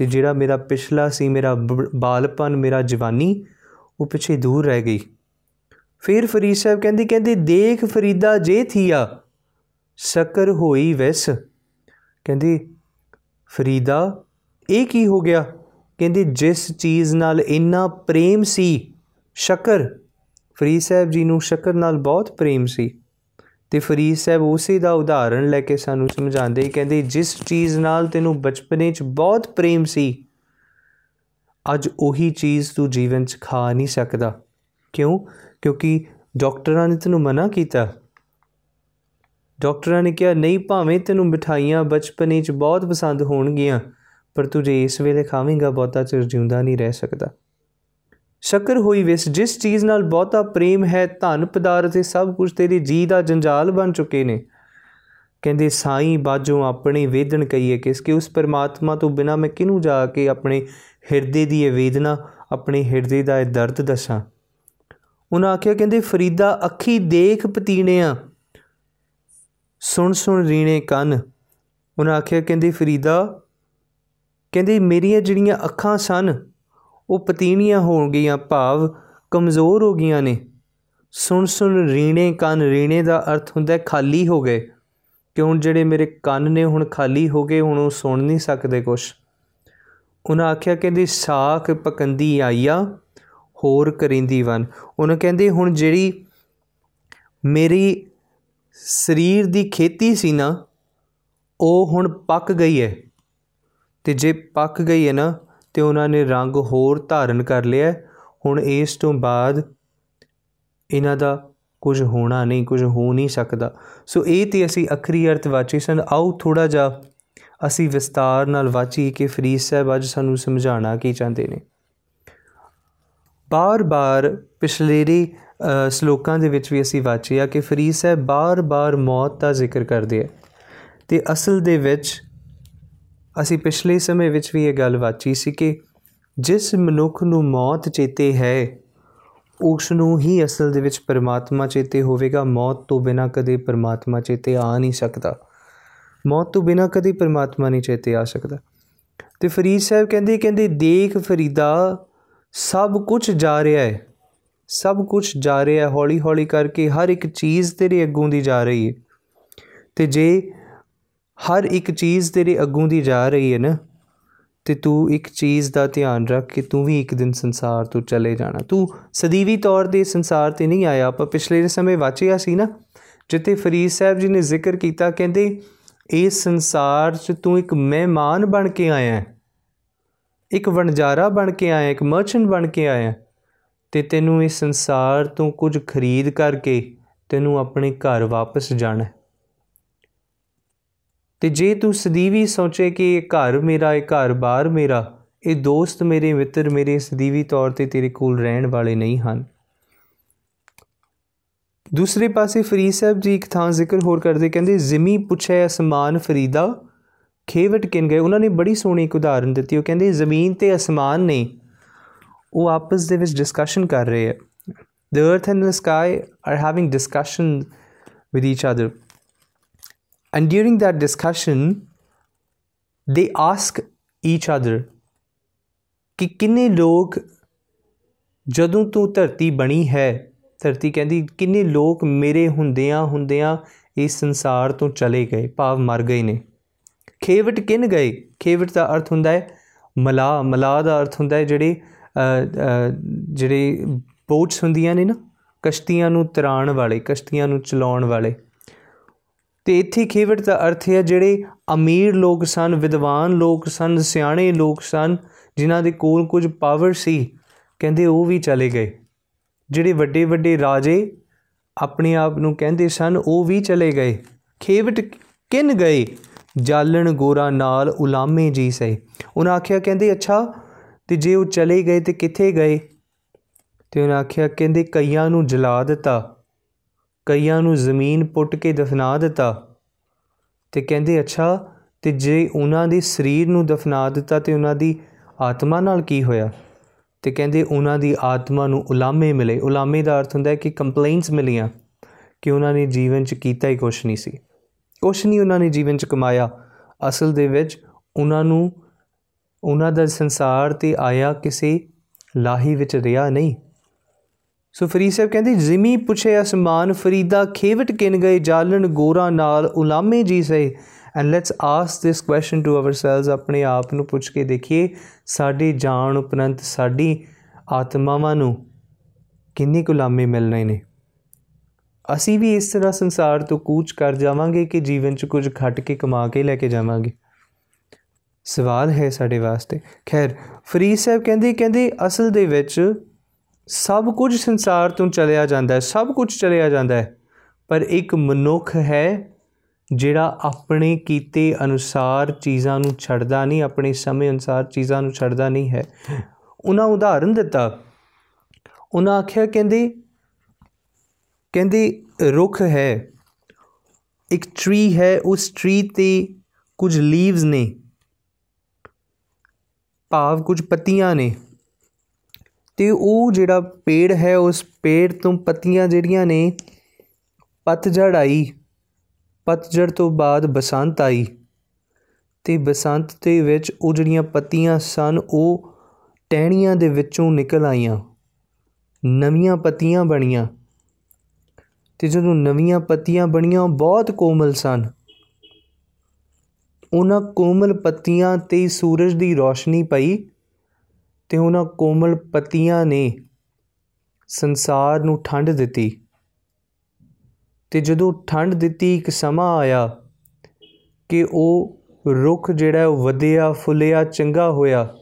ਤੇ ਜਿਹੜਾ ਮੇਰਾ ਪਿਛਲਾ ਸੀ, ਮੇਰਾ ਬਾਲਪਨ, ਮੇਰਾ ਜਵਾਨੀ, ਉਹ ਪਿੱਛੇ ਦੂਰ ਰਹਿ ਗਈ। ਫਿਰ ਫਰੀਦ ਸਾਹਿਬ ਕਹਿੰਦੀ ਕਹਿੰਦੀ ਦੇਖ ਫਰੀਦਾ ਜੇ ਥੀਆ, ਸ਼ਕਰ ਹੋਈ ਵੈਸ। ਕਹਿੰਦੀ, ਫਰੀਦਾ, ਇਹ ਕੀ ਹੋ ਗਿਆ? ਕਹਿੰਦੀ, ਜਿਸ ਚੀਜ਼ ਨਾਲ ਇੰਨਾ ਪ੍ਰੇਮ ਸੀ, ਸ਼ਕਰ। ਫਰੀਦ ਸਾਹਿਬ ਜੀ ਨੂੰ ਸ਼ਕਰ ਨਾਲ ਬਹੁਤ ਪ੍ਰੇਮ ਸੀ। ਤੇ ਫਰੀਦ ਸਾਹਿਬ ਉਸੇ ਦਾ ਉਦਾਹਰਣ ਲੈ ਕੇ ਸਾਨੂੰ ਸਮਝਾਉਂਦੇ ਕਹਿੰਦੇ, ਜਿਸ ਚੀਜ਼ ਨਾਲ ਤੈਨੂੰ ਬਚਪਨੇ 'ਚ ਬਹੁਤ ਪ੍ਰੇਮ ਸੀ, ਅੱਜ ਉਹੀ ਚੀਜ਼ ਤੂੰ ਜੀਵਨ 'ਚ ਖਾ ਨਹੀਂ ਸਕਦਾ। ਕਿਉਂ? ਕਿਉਂਕਿ ਡਾਕਟਰਾਂ ਨੇ ਤੈਨੂੰ ਮਨਾ ਕੀਤਾ। ਡਾਕਟਰਾਂ ਨੇ ਕਿਹਾ, ਨਹੀਂ, ਭਾਵੇਂ ਤੈਨੂੰ ਮਿਠਾਈਆਂ ਬਚਪਨੇ 'ਚ ਬਹੁਤ ਪਸੰਦ ਹੋਣਗੀਆਂ, ਪਰ ਤੂੰ ਜੇ ਇਸ ਵੇਲੇ ਖਾਵੇਂਗਾ, ਬਹੁਤਾ ਚਿਰ ਜਿਉਂਦਾ ਨਹੀਂ ਰਹਿ ਸਕਦਾ। ਸ਼ਕਰ ਹੋਈ ਵਿਸ, ਜਿਸ ਚੀਜ਼ ਨਾਲ ਬਹੁਤਾ ਪ੍ਰੇਮ ਹੈ, ਧਨ ਪਦਾਰਥ ਤੇ ਸਭ ਕੁਝ ਤੇਰੀ ਜੀ ਦਾ ਜੰਜਾਲ ਬਣ ਚੁੱਕੇ ਨੇ। ਕਹਿੰਦੇ, ਸਾਈਂ ਬਾਜੋਂ ਆਪਣੀ ਵੇਦਨ ਕਹੀਏ ਕਿਸ ਕਿ, ਉਸ ਪਰਮਾਤਮਾ ਤੋਂ ਬਿਨਾ ਮੈਂ ਕਿਨੂੰ ਜਾ ਕੇ ਆਪਣੇ ਹਿਰਦੇ ਦੀ ਇਹ ਵੇਦਨਾ, ਆਪਣੇ ਹਿਰਦੇ ਦਾ ਇਹ ਦਰਦ ਦੱਸਾਂ? ਉਹਨਾਂ ਆਖਿਆ, ਕਹਿੰਦੇ, ਫਰੀਦਾ ਅੱਖੀ ਦੇਖ ਪਤੀਣਿਆ, ਸੁਣ ਸੁਣ ਰੀਣੇ ਕੰਨ। ਉਹਨਾਂ ਆਖਿਆ, ਕਹਿੰਦੇ, ਫਰੀਦਾ, ਕਹਿੰਦੇ, ਮੇਰੀਆਂ ਜਿਹੜੀਆਂ ਅੱਖਾਂ ਸਨ ਉਹ ਪਤੀਣੀਆਂ ਹੋ ਗਈਆਂ, ਭਾਵ ਕਮਜ਼ੋਰ ਹੋ ਗਈਆਂ ਨੇ। ਸੁਣ ਸੁਣ ਰੀਣੇ ਕੰਨ, ਰੀਣੇ ਦਾ ਅਰਥ ਹੁੰਦਾ ਖਾਲੀ ਹੋ ਗਏ। ਕਿ ਹੁਣ ਜਿਹੜੇ ਮੇਰੇ ਕੰਨ ਨੇ ਹੁਣ ਖਾਲੀ ਹੋ ਗਏ, ਹੁਣ ਉਹ ਸੁਣ ਨਹੀਂ ਸਕਦੇ ਕੁਛ। ਉਹਨਾਂ ਆਖਿਆ, ਕਹਿੰਦੀ, ਸਾਖ ਪਕੰਦੀ ਆਈਆ, ਹੋਰ ਕਰਿੰਦੀ ਵਨ। ਉਹਨਾਂ ਕਹਿੰਦੇ, ਹੁਣ ਜਿਹੜੀ ਮੇਰੀ ਸਰੀਰ ਦੀ ਖੇਤੀ ਸੀ ਨਾ, ਉਹ ਹੁਣ ਪੱਕ ਗਈ ਹੈ। ਤੇ ਜੇ ਪੱਕ ਗਈ ਹੈ ਨਾ ਤੇ ਉਹਨਾਂ ਨੇ ਰੰਗ ਹੋਰ ਧਾਰਨ ਕਰ ਲਿਆ। ਹੁਣ ਇਸ ਤੋਂ ਬਾਅਦ ਇਹਨਾਂ ਦਾ ਕੁਝ ਹੋਣਾ ਨਹੀਂ, ਕੁਝ ਹੋ ਨਹੀਂ ਸਕਦਾ। ਸੋ ਇਹ ਤੇ ਅਸੀਂ ਅਖਰੀ ਅਰਥ ਵਾਚੀ ਸਨ। ਆਓ ਥੋੜਾ ਜਿਹਾ ਅਸੀਂ ਵਿਸਤਾਰ ਨਾਲ ਵਾਚੀ ਕਿ ਫਰੀਦ ਸਾਹਿਬ ਅੱਜ ਸਾਨੂੰ ਸਮਝਾਉਣਾ ਕੀ ਚਾਹੁੰਦੇ ਨੇ। ਬਾਰ-ਬਾਰ ਪਿਛਲੇਰੀ ਸ਼ਲੋਕਾਂ ਦੇ ਵਿੱਚ ਵੀ ਅਸੀਂ ਵਾਚਿਆ ਕਿ ਫਰੀਦ ਸਾਹਿਬ ਬਾਰ-ਬਾਰ ਮੌਤ ਦਾ ਜ਼ਿਕਰ ਕਰਦੇ ਆ। ਤੇ ਅਸਲ ਦੇ ਵਿੱਚ ਅਸੀਂ ਪਿਛਲੇ ਸਮੇਂ ਵਿੱਚ ਵੀ ਇਹ ਗੱਲ ਵਾਚੀ ਸੀ ਕਿ ਜਿਸ ਮਨੁੱਖ ਨੂੰ ਮੌਤ ਚੇਤੇ ਹੈ ਉਸ ਨੂੰ ਹੀ ਅਸਲ ਦੇ ਵਿੱਚ ਪਰਮਾਤਮਾ ਚੇਤੇ ਹੋਵੇਗਾ। ਮੌਤ ਤੋਂ ਬਿਨਾ ਕਦੇ ਪਰਮਾਤਮਾ ਚੇਤੇ ਆ ਨਹੀਂ ਸਕਦਾ। ਮੌਤ ਤੋਂ ਬਿਨਾ ਕਦੇ ਪਰਮਾਤਮਾ ਨਹੀਂ ਚੇਤੇ ਆ ਸਕਦਾ। ਤੇ ਫਰੀਦ ਸਾਹਿਬ ਕਹਿੰਦੇ ਕਹਿੰਦੇ ਦੇਖ ਫਰੀਦਾ, ਸਭ ਕੁਝ ਜਾ ਰਿਹਾ ਹੈ। ਸਭ ਕੁਝ ਜਾ ਰਿਹਾ ਹੈ ਹੌਲੀ ਹੌਲੀ ਕਰਕੇ ਹਰ ਇੱਕ ਚੀਜ਼ ਤੇਰੇ ਅੱਗੋਂ ਦੀ ਜਾ ਰਹੀ ਹੈ। ਤੇ ਜੇ ਹਰ ਇੱਕ ਚੀਜ਼ ਤੇਰੇ ਅੱਗੋਂ ਦੀ ਜਾ ਰਹੀ ਹੈ ਨਾ, ਤੇ ਤੂੰ ਇੱਕ ਚੀਜ਼ ਦਾ ਧਿਆਨ ਰੱਖ ਕਿ ਤੂੰ ਵੀ ਇੱਕ ਦਿਨ ਸੰਸਾਰ ਤੋਂ ਚਲੇ ਜਾਣਾ। ਤੂੰ ਸਦੀਵੀ ਤੌਰ ਤੇ ਸੰਸਾਰ ਤੇ ਨਹੀਂ ਆਇਆ। ਆਪਾਂ ਪਿਛਲੇ ਸਮੇਂ ਵਾਚਿਆ ਸੀ ਨਾ ਜਿੱਤੇ ਫਰੀਦ ਸਾਹਿਬ ਜੀ ਨੇ ਜ਼ਿਕਰ ਕੀਤਾ, ਕਹਿੰਦੇ ਇਸ ਸੰਸਾਰ 'ਚ ਤੂੰ ਇੱਕ ਮਹਿਮਾਨ ਬਣ ਕੇ ਆਇਆ ਹੈ, ਇੱਕ ਵਣਜਾਰਾ ਬਣ ਕੇ ਆਇਆ ਇੱਕ ਮਰਚੈਂਟ ਬਣ ਕੇ ਆਇਆ ਤੇ ਤੈਨੂੰ ਇਸ ਸੰਸਾਰ ਤੋਂ ਕੁਝ ਖਰੀਦ ਕਰਕੇ ਤੈਨੂੰ ਆਪਣੇ ਘਰ ਵਾਪਸ ਜਾਣਾ ਤੇ ਜੇ ਤੂੰ ਸਦੀਵੀ ਸੋਚੇ ਕਿ ਇਹ ਘਰ ਮੇਰਾ, ਇਹ ਘਰ ਬਾਹਰ ਮੇਰਾ, ਇਹ ਦੋਸਤ ਮੇਰੇ, ਮਿੱਤਰ ਮੇਰੇ ਸਦੀਵੀ ਤੌਰ ਤੇ ਤੇਰੇ ਕੋਲ ਰਹਿਣ ਵਾਲੇ ਨਹੀਂ ਹਨ। ਦੂਸਰੇ ਪਾਸੇ ਫਰੀਦ ਸਾਹਿਬ ਜੀ ਇੱਕ ਥਾਂ ਜ਼ਿਕਰ ਹੋਰ ਕਰਦੇ, ਕਹਿੰਦੇ, ਜ਼ਿਮੀ ਪੁੱਛਿਆ ਅਸਮਾਨ ਫਰੀਦਾ, ਖੇਵਟ ਕਿਨ ਗਏ? ਉਹਨਾਂ ਨੇ ਬੜੀ ਸੋਹਣੀ ਇੱਕ ਉਦਾਹਰਨ ਦਿੱਤੀ, ਉਹ ਕਹਿੰਦੇ, ਜ਼ਮੀਨ ਤੇ ਅਸਮਾਨ ਨੇ, ਉਹ ਆਪਸ ਦੇ ਵਿੱਚ ਡਿਸਕਸ਼ਨ ਕਰ ਰਹੇ ਆ the earth and the sky are having discussion with each other and during that discussion, they ask each other ਕਿ ਕਿੰਨੇ ਲੋਕ ਜਦੋਂ ਤੂੰ ਧਰਤੀ ਬਣੀ ਹੈ ਧਰਤੀ ਕਹਿੰਦੀ ਕਿੰਨੇ ਲੋਕ ਮੇਰੇ ਹੁੰਦਿਆਂ ਹੁੰਦਿਆਂ ਇਸ ਸੰਸਾਰ ਤੋਂ ਚਲੇ ਗਏ ਭਾਵ ਮਰ ਗਏ ਨੇ ਖੇਵਟ ਕਿਨ ਗਏ ਖੇਵਟ ਦਾ ਅਰਥ ਹੁੰਦਾ ਹੈ ਮਲਾ ਮਲਾ ਦਾ ਅਰਥ ਹੁੰਦਾ ਹੈ ਜਿਹੜੇ ਜਿਹੜੇ ਬੋਟਸ ਹੁੰਦੀਆਂ ਨੇ ਨਾ ਕਸ਼ਤੀਆਂ ਨੂੰ ਤਰਾਣ ਵਾਲੇ ਕਸ਼ਤੀਆਂ ਨੂੰ ਚਲਾਉਣ ਵਾਲੇ ਤੇ ਇੱਥੇ ਖੇਵਟ ਦਾ ਅਰਥ ਹੈ ਜਿਹੜੇ ਅਮੀਰ ਲੋਕ ਸਨ, ਵਿਦਵਾਨ ਲੋਕ ਸਨ, ਸਿਆਣੇ ਲੋਕ ਸਨ, ਜਿਨ੍ਹਾਂ ਦੇ ਕੋਲ ਕੁਝ ਪਾਵਰ ਸੀ, ਕਹਿੰਦੇ ਉਹ ਵੀ ਚਲੇ ਗਏ। ਜਿਹੜੇ ਵੱਡੇ ਵੱਡੇ ਰਾਜੇ ਆਪਣੇ ਆਪ ਨੂੰ ਕਹਿੰਦੇ ਸਨ, ਉਹ ਵੀ ਚਲੇ ਗਏ। ਖੇਵਟ ਕਿਨ ਗਏ? ਜਾਲਣ ਗੋਰਾ ਨਾਲ ਉਲਾਮੇ ਜੀ ਸੇ ਉਹਨਾਂ ਆਖਿਆ, ਕਹਿੰਦੇ, ਅੱਛਾ, ਤੇ ਜੇ ਉਹ ਚਲੇ ਗਏ ਤੇ ਕਿੱਥੇ ਗਏ? ਤੇ ਉਹਨਾਂ ਆਖਿਆ, ਕਹਿੰਦੇ, ਕਈਆਂ ਨੂੰ ਜਲਾ ਦਿੱਤਾ। ਕਈਆਂ ਨੂੰ ਜ਼ਮੀਨ ਪੁੱਟ ਕੇ ਦਫਨਾ ਦਿੱਤਾ ਤੇ ਕਹਿੰਦੇ, ਅੱਛਾ, ਤੇ ਜੇ ਉਹਨਾਂ ਦੇ ਸਰੀਰ ਨੂੰ ਦਫਨਾ ਦਿੱਤਾ ਤੇ ਉਹਨਾਂ ਦੀ ਆਤਮਾ ਨਾਲ ਕੀ ਹੋਇਆ? ਤੇ ਕਹਿੰਦੇ, ਉਹਨਾਂ ਦੀ ਆਤਮਾ ਨੂੰ ਉਲਾਮੇ ਮਿਲੇ। ਉਲਾਮੇ ਦਾ ਅਰਥ ਹੁੰਦਾ ਹੈ ਕਿ ਕੰਪਲੇਂਟਸ ਮਿਲੀਆਂ ਕਿ ਉਹਨਾਂ ਨੇ ਜੀਵਨ 'ਚ ਕੀਤਾ ਹੀ ਕੁਝ ਨਹੀਂ ਸੀ। ਕੁਝ ਨਹੀਂ ਉਹਨਾਂ ਨੇ ਜੀਵਨ 'ਚ ਕਮਾਇਆ। ਅਸਲ ਦੇ ਵਿੱਚ ਉਹਨਾਂ ਨੂੰ, ਉਹਨਾਂ ਦਾ ਸੰਸਾਰ ਤੇ ਆਇਆ ਕਿਸੇ ਲਾਹੀ ਵਿੱਚ ਰਿਆ ਨਹੀਂ। ਸੋ ਫਰੀਦ ਸਾਹਿਬ ਕਹਿੰਦੇ, ਜ਼ਿਮੀ ਪੁੱਛੇ ਅਸਮਾਨ ਫਰੀਦਾ ਖੇਵਟ ਕਿਨ ਗਏ, ਜਾਲਣ ਗੋਰਾ ਨਾਲ ਉਲਾਮੇ ਜੀ ਸੇ and let's ask this question to ourselves ਆਪਣੇ ਆਪ ਨੂੰ ਪੁੱਛ ਕੇ ਦੇਖੀਏ, ਸਾਡੇ ਜਾਣ ਉਪਰੰਤ ਸਾਡੀ ਆਤਮਾਵਾਂ ਨੂੰ ਕਿੰਨੀ ਗੁਲਾਮੀ ਮਿਲਣੇ ਨੇ? ਅਸੀਂ ਵੀ ਇਸ ਤਰ੍ਹਾਂ ਸੰਸਾਰ ਤੋਂ ਕੂਚ ਕਰ ਜਾਵਾਂਗੇ ਕਿ ਜੀਵਨ 'ਚ ਕੁਝ ਖੱਟ ਕੇ ਕਮਾ ਕੇ ਲੈ ਕੇ ਜਾਵਾਂਗੇ? ਸਵਾਲ ਹੈ ਸਾਡੇ ਵਾਸਤੇ। ਖੈਰ, ਫਰੀਦ ਸਾਹਿਬ ਕਹਿੰਦੇ ਕਹਿੰਦੇ ਅਸਲ ਦੇ ਵਿੱਚ ਸਭ ਕੁਝ ਸੰਸਾਰ ਤੋਂ ਚਲਿਆ ਜਾਂਦਾ ਹੈ, ਸਭ ਕੁਝ ਚਲਿਆ ਜਾਂਦਾ ਹੈ, ਪਰ ਇੱਕ ਮਨੁੱਖ ਹੈ ਜਿਹੜਾ ਆਪਣੇ ਕੀਤੇ ਅਨੁਸਾਰ ਚੀਜ਼ਾਂ ਨੂੰ ਛੱਡਦਾ ਨਹੀਂ, ਆਪਣੇ ਸਮੇਂ ਅਨੁਸਾਰ ਚੀਜ਼ਾਂ ਨੂੰ ਛੱਡਦਾ ਨਹੀਂ ਹੈ। ਉਹਨਾਂ ਉਦਾਹਰਨ ਦਿੱਤਾ। ਉਹਨਾਂ ਆਖਿਆ, ਕਹਿੰਦੇ ਕਹਿੰਦੇ, ਰੁੱਖ ਹੈ, ਇੱਕ ਟਰੀ ਹੈ, ਉਸ ਟਰੀ ਤੇ ਕੁਝ ਲੀਵਸ ਨੇ, ਭਾਵ ਕੁਝ ਪੱਤੀਆਂ ਨੇ। ਤੇ ਉਹ ਜਿਹੜਾ ਪੇੜ ਹੈ, ਉਸ ਪੇੜ ਤੋਂ ਪੱਤੀਆਂ ਜਿਹੜੀਆਂ ਨੇ, ਪਤਝੜ ਆਈ। ਪਤਝੜ ਤੋਂ ਬਾਅਦ ਬਸੰਤ ਆਈ ਤੇ ਬਸੰਤ ਦੇ ਵਿੱਚ ਉਹ ਜਿਹੜੀਆਂ ਪੱਤੀਆਂ ਸਨ, ਉਹ ਟਹਿਣੀਆਂ ਦੇ ਵਿੱਚੋਂ ਨਿਕਲ ਆਈਆਂ। ਨਵੀਆਂ ਪੱਤੀਆਂ ਬਣੀਆਂ ਤੇ ਜਦੋਂ ਨਵੀਆਂ ਪੱਤੀਆਂ ਬਣੀਆਂ ਬਹੁਤ ਕੋਮਲ ਸਨ। ਉਹਨਾਂ ਕੋਮਲ ਪੱਤੀਆਂ ਤੇ ਸੂਰਜ ਦੀ ਰੋਸ਼ਨੀ ਪਈ ਤੇ ਉਹਨਾਂ ਕੋਮਲ ਪੱਤੀਆਂ ਨੇ ਸੰਸਾਰ ਨੂੰ ਠੰਡ ਦਿੱਤੀ। ਤੇ ਜਦੋਂ ਠੰਡ ਦਿੱਤੀ, ਇੱਕ ਸਮਾਂ ਆਇਆ ਕਿ ਉਹ ਰੁੱਖ ਜਿਹੜਾ ਵਧਿਆ, ਫੁੱਲਿਆ, ਚੰਗਾ ਹੋਇਆ।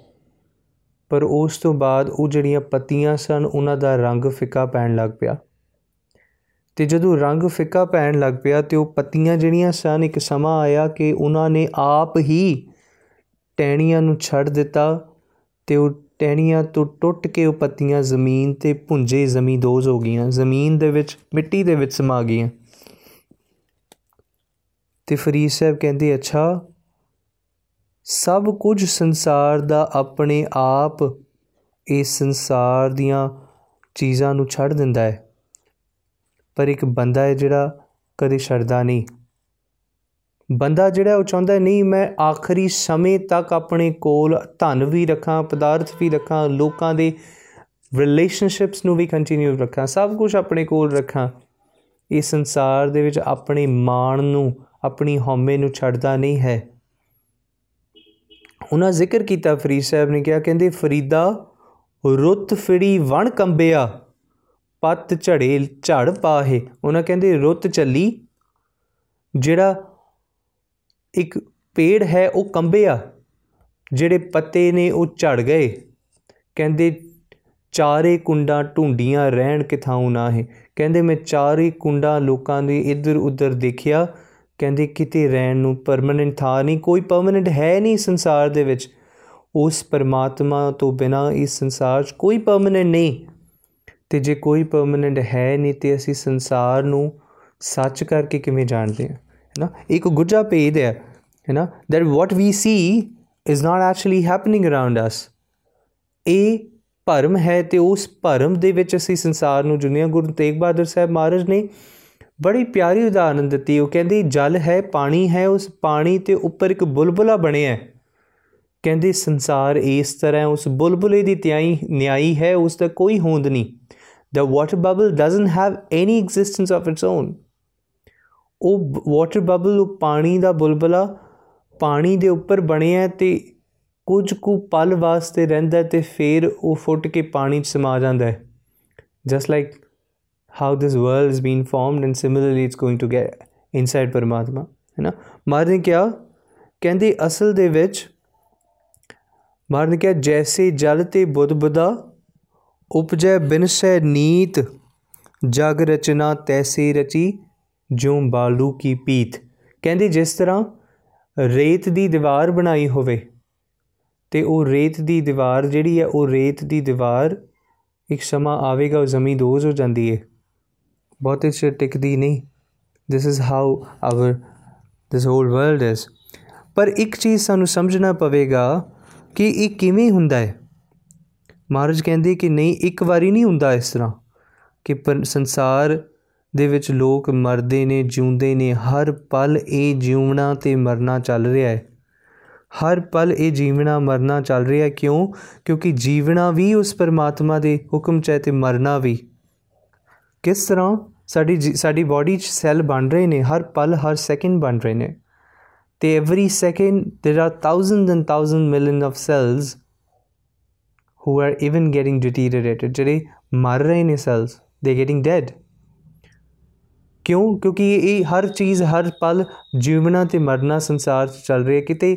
ਪਰ ਉਸ ਤੋਂ ਬਾਅਦ ਉਹ ਜਿਹੜੀਆਂ ਪੱਤੀਆਂ ਸਨ, ਉਹਨਾਂ ਦਾ ਰੰਗ ਫਿੱਕਾ ਪੈਣ ਲੱਗ ਪਿਆ। ਤੇ ਜਦੋਂ ਰੰਗ ਫਿੱਕਾ ਪੈਣ ਲੱਗ ਪਿਆ ਤੇ ਉਹ ਪੱਤੀਆਂ ਜਿਹੜੀਆਂ ਸਨ, ਇੱਕ ਸਮਾਂ ਆਇਆ ਕਿ ਉਹਨਾਂ ਨੇ ਆਪ ਹੀ ਟਹਿਣੀਆਂ ਨੂੰ ਛੱਡ ਦਿੱਤਾ ਤੇ ਉਹ ਟਹਿਣੀਆਂ ਤੋਂ ਟੁੱਟ ਕੇ ਉਹ ਪੱਤੀਆਂ ਜ਼ਮੀਨ ਤੇ ਪੁੰਜੇ ਜ਼ਮੀਂਦੋਜ਼ ਹੋ ਗਈਆਂ, ਜ਼ਮੀਨ ਦੇ ਵਿੱਚ, ਮਿੱਟੀ ਦੇ ਵਿੱਚ ਸਮਾ ਗਈਆਂ। ਤੇ ਫਰੀਦ ਸਾਹਿਬ ਕਹਿੰਦੇ, ਅੱਛਾ, ਸਭ ਕੁਝ ਸੰਸਾਰ ਦਾ ਆਪਣੇ ਆਪ ਇਸ ਸੰਸਾਰ ਦੀਆਂ ਚੀਜ਼ਾਂ ਨੂੰ ਛੱਡ ਦਿੰਦਾ ਹੈ, ਪਰ ਇੱਕ ਬੰਦਾ ਹੈ ਜਿਹੜਾ ਕਦੇ ਛੱਡਦਾ ਨਹੀਂ। ਬੰਦਾ ਜਿਹੜਾ ਉਹ ਚਾਹੁੰਦਾ ਨਹੀਂ, ਮੈਂ ਆਖਰੀ ਸਮੇਂ ਤੱਕ ਆਪਣੇ ਕੋਲ ਧਨ ਵੀ ਰੱਖਾਂ, ਪਦਾਰਥ ਵੀ ਰੱਖਾਂ, ਲੋਕਾਂ ਦੇ ਰਿਲੇਸ਼ਨਸ਼ਿਪਸ ਨੂੰ ਵੀ ਕੰਟੀਨਿਊ ਰੱਖਾਂ, ਸਭ ਕੁਝ ਆਪਣੇ ਕੋਲ ਰੱਖਾਂ। ਇਸ ਸੰਸਾਰ ਦੇ ਵਿੱਚ ਆਪਣੇ ਮਾਣ ਨੂੰ, ਆਪਣੀ ਹਉਮੈ ਨੂੰ ਛੱਡਦਾ ਨਹੀਂ ਹੈ। ਉਹਨਾਂ ਜ਼ਿਕਰ ਕੀਤਾ, ਫਰੀਦ ਸਾਹਿਬ ਨੇ ਕਿਹਾ, ਕਹਿੰਦੇ, ਫਰੀਦਾ, ਰੁੱਤ ਫਿੜੀ ਵਣ ਕੰਬਿਆ, ਪੱਤ ਝੜੇ ਝੜ ਪਾਹੇ। ਉਹਨਾਂ ਕਹਿੰਦੇ, ਰੁੱਤ ਚੱਲੀ, ਜਿਹੜਾ ਇੱਕ ਪੇੜ ਹੈ, ਉਹ ਕੰਬਿਆ ਜਿਹੜੇ ਪੱਤੇ ਨੇ ਉਹ ਝੜ ਗਏ। ਕਹਿੰਦੇ, ਚਾਰੇ ਕੁੰਡਾਂ ਢੂੰਡੀਆਂ ਰਹਿਣ ਕਿਥਾਉ ਨਾ ਹੈ। ਕਹਿੰਦੇ, ਮੈਂ ਚਾਰੇ ਕੁੰਡਾਂ ਲੋਕਾਂ ਦੇ ਇੱਧਰ ਉੱਧਰ ਦੇਖਿਆ। ਕਹਿੰਦੇ, ਕਿਤੇ ਰਹਿਣ ਨੂੰ ਪਰਮਨੈਂਟ ਥਾਂ ਨਹੀਂ, ਕੋਈ ਪਰਮਨੈਂਟ ਹੈ ਨਹੀਂ ਸੰਸਾਰ ਦੇ ਵਿੱਚ। ਉਸ ਪਰਮਾਤਮਾ ਤੋਂ ਬਿਨਾ ਇਸ ਸੰਸਾਰ 'ਚ ਕੋਈ ਪਰਮਨੈਂਟ ਨਹੀਂ। ਤੇ ਜੇ ਕੋਈ ਪਰਮਨੈਂਟ ਹੈ ਨਹੀਂ, ਤੇ ਅਸੀਂ ਸੰਸਾਰ ਨੂੰ ਸੱਚ ਕਰਕੇ ਕਿਵੇਂ ਜਾਣਦੇ ਹਾਂ? ਹੈਨਾ? ਇੱਕ ਗੁੱਜਾ ਭੇਦ ਹੈ ਹੈਨਾ that what we see is not actually happening around us ਇਹ ਭਰਮ ਹੈ ਤੇ ਉਸ ਭਰਮ ਦੇ ਵਿੱਚ ਅਸੀਂ ਸੰਸਾਰ ਨੂੰ ਜੁਨੀਆ ਗੁਰੂ ਤੇਗ ਬਹਾਦਰ ਸਾਹਿਬ ਮਹਾਰਾਜ ਨੇ ਬੜੀ ਪਿਆਰੀ ਉਦਾਹਰਨ ਦਿੱਤੀ। ਉਹ ਕਹਿੰਦੀ, ਜਲ ਹੈ, ਪਾਣੀ ਹੈ, ਉਸ ਪਾਣੀ ਤੇ ਉੱਪਰ ਇੱਕ ਬੁਲਬੁਲਾ ਬਣਿਆ ਹੈ। ਕਹਿੰਦੇ, ਸੰਸਾਰ ਇਸ ਤਰ੍ਹਾਂ ਉਸ ਬੁਲਬੁਲੇ ਦੀ ਤਿਆਈ, ਨਿਆਈ ਹੈ, ਉਸ ਦਾ ਕੋਈ ਹੋਂਦ ਨਹੀਂ। The water bubble doesn't have any existence of its own ਉਹ ਵਾਟਰ ਬਬਲ ਉਹ ਪਾਣੀ ਦਾ ਬੁਲਬਲਾ ਪਾਣੀ ਦੇ ਉੱਪਰ ਬਣਿਆ ਤੇ ਕੁਝ ਕੁ ਪਲ ਵਾਸਤੇ ਰਹਿੰਦਾ ਤੇ ਫਿਰ ਉਹ ਫੁੱਟ ਕੇ ਪਾਣੀ 'ਚ ਸਮਾ ਜਾਂਦਾ ਹੈ। Just like how this world is been formed and similarly it's going to get inside ਪਰਮਾਤਮਾ ਹੈ ਨਾ ਮਾਰ ਨੇ ਕਿਹਾ ਕਹਿੰਦੇ ਅਸਲ ਦੇ ਵਿੱਚ ਮਾਰ ਨੇ ਕਿਹਾ ਜੈਸੇ ਜਲ ਤੇ ਬੁੱਧ ਬੁਦਾ ਉਪਜੈ ਬਿਨਸੈ ਨੀਤ ਜਗ ਰਚਨਾ ਤੈਸੇ ਰਚੀ ਜਿਉ ਬਾਲੂ ਕੀ ਪੀਤ ਕਹਿੰਦੇ ਜਿਸ ਤਰ੍ਹਾਂ ਰੇਤ ਦੀ ਦੀਵਾਰ ਬਣਾਈ ਹੋਵੇ ਤੇ ਉਹ ਰੇਤ ਦੀ ਦੀਵਾਰ ਜਿਹੜੀ ਹੈ, ਉਹ ਰੇਤ ਦੀ ਦੀਵਾਰ ਇੱਕ ਸਮਾਂ ਆਵੇਗਾ, ਉਹ ਜ਼ਮੀਨ ਦੋਜ਼ ਹੋ ਜਾਂਦੀ ਹੈ। ਬਹੁਤੇ ਚਿਰ ਟਿਕਦੀ ਨਹੀਂ। This is how our, this whole world is ਪਰ ਇੱਕ ਚੀਜ਼ ਸਾਨੂੰ ਸਮਝਣਾ ਪਵੇਗਾ ਕਿ ਇਹ ਕਿਵੇਂ ਹੁੰਦਾ ਹੈ। ਮਹਾਰਾਜ ਕਹਿੰਦੇ ਕਿ ਨਹੀਂ, ਇੱਕ ਵਾਰੀ ਨਹੀਂ ਹੁੰਦਾ ਇਸ ਤਰ੍ਹਾਂ ਕਿ ਸੰਸਾਰ ਦੇ ਵਿੱਚ ਲੋਕ ਮਰਦੇ ਨੇ ਜਿਉਂਦੇ ਨੇ ਹਰ ਪਲ ਇਹ ਜਿਉਣਾ ਤੇ ਮਰਨਾ ਚੱਲ ਰਿਹਾ ਹੈ ਹਰ ਪਲ ਇਹ ਜੀਵਣਾ ਮਰਨਾ ਚੱਲ ਰਿਹਾ ਹੈ ਕਿਉਂ ਕਿਉਂਕਿ ਜੀਵਣਾ ਵੀ ਉਸ ਪਰਮਾਤਮਾ ਦੇ ਹੁਕਮ ਚ ਹੈ ਤੇ ਮਰਨਾ ਵੀ ਕਿਸ ਤਰ੍ਹਾਂ ਸਾਡੀ ਸਾਡੀ ਬਾਡੀ 'ਚ ਸੈੱਲ ਬਣ ਰਹੇ ਨੇ ਹਰ ਪਲ ਹਰ ਸੈਕਿੰਡ ਬਣ ਰਹੇ ਨੇ ਤੇ every second there are thousands and thousand million of cells who are even getting deteriorated ਜਿਹੜੇ ਮਰ ਰਹੇ ਨੇ ਸੈਲਸ ਦੇ ਗੈਟਿੰਗ ਡੈਡ ਕਿਉਂ? ਕਿਉਂਕਿ ਇਹ ਹਰ ਚੀਜ਼, ਹਰ ਪਲ ਜੀਵਨਾ ਤੇ ਮਰਨਾ ਸੰਸਾਰ 'ਚ ਚੱਲ ਰਿਹਾ ਕਿਤੇ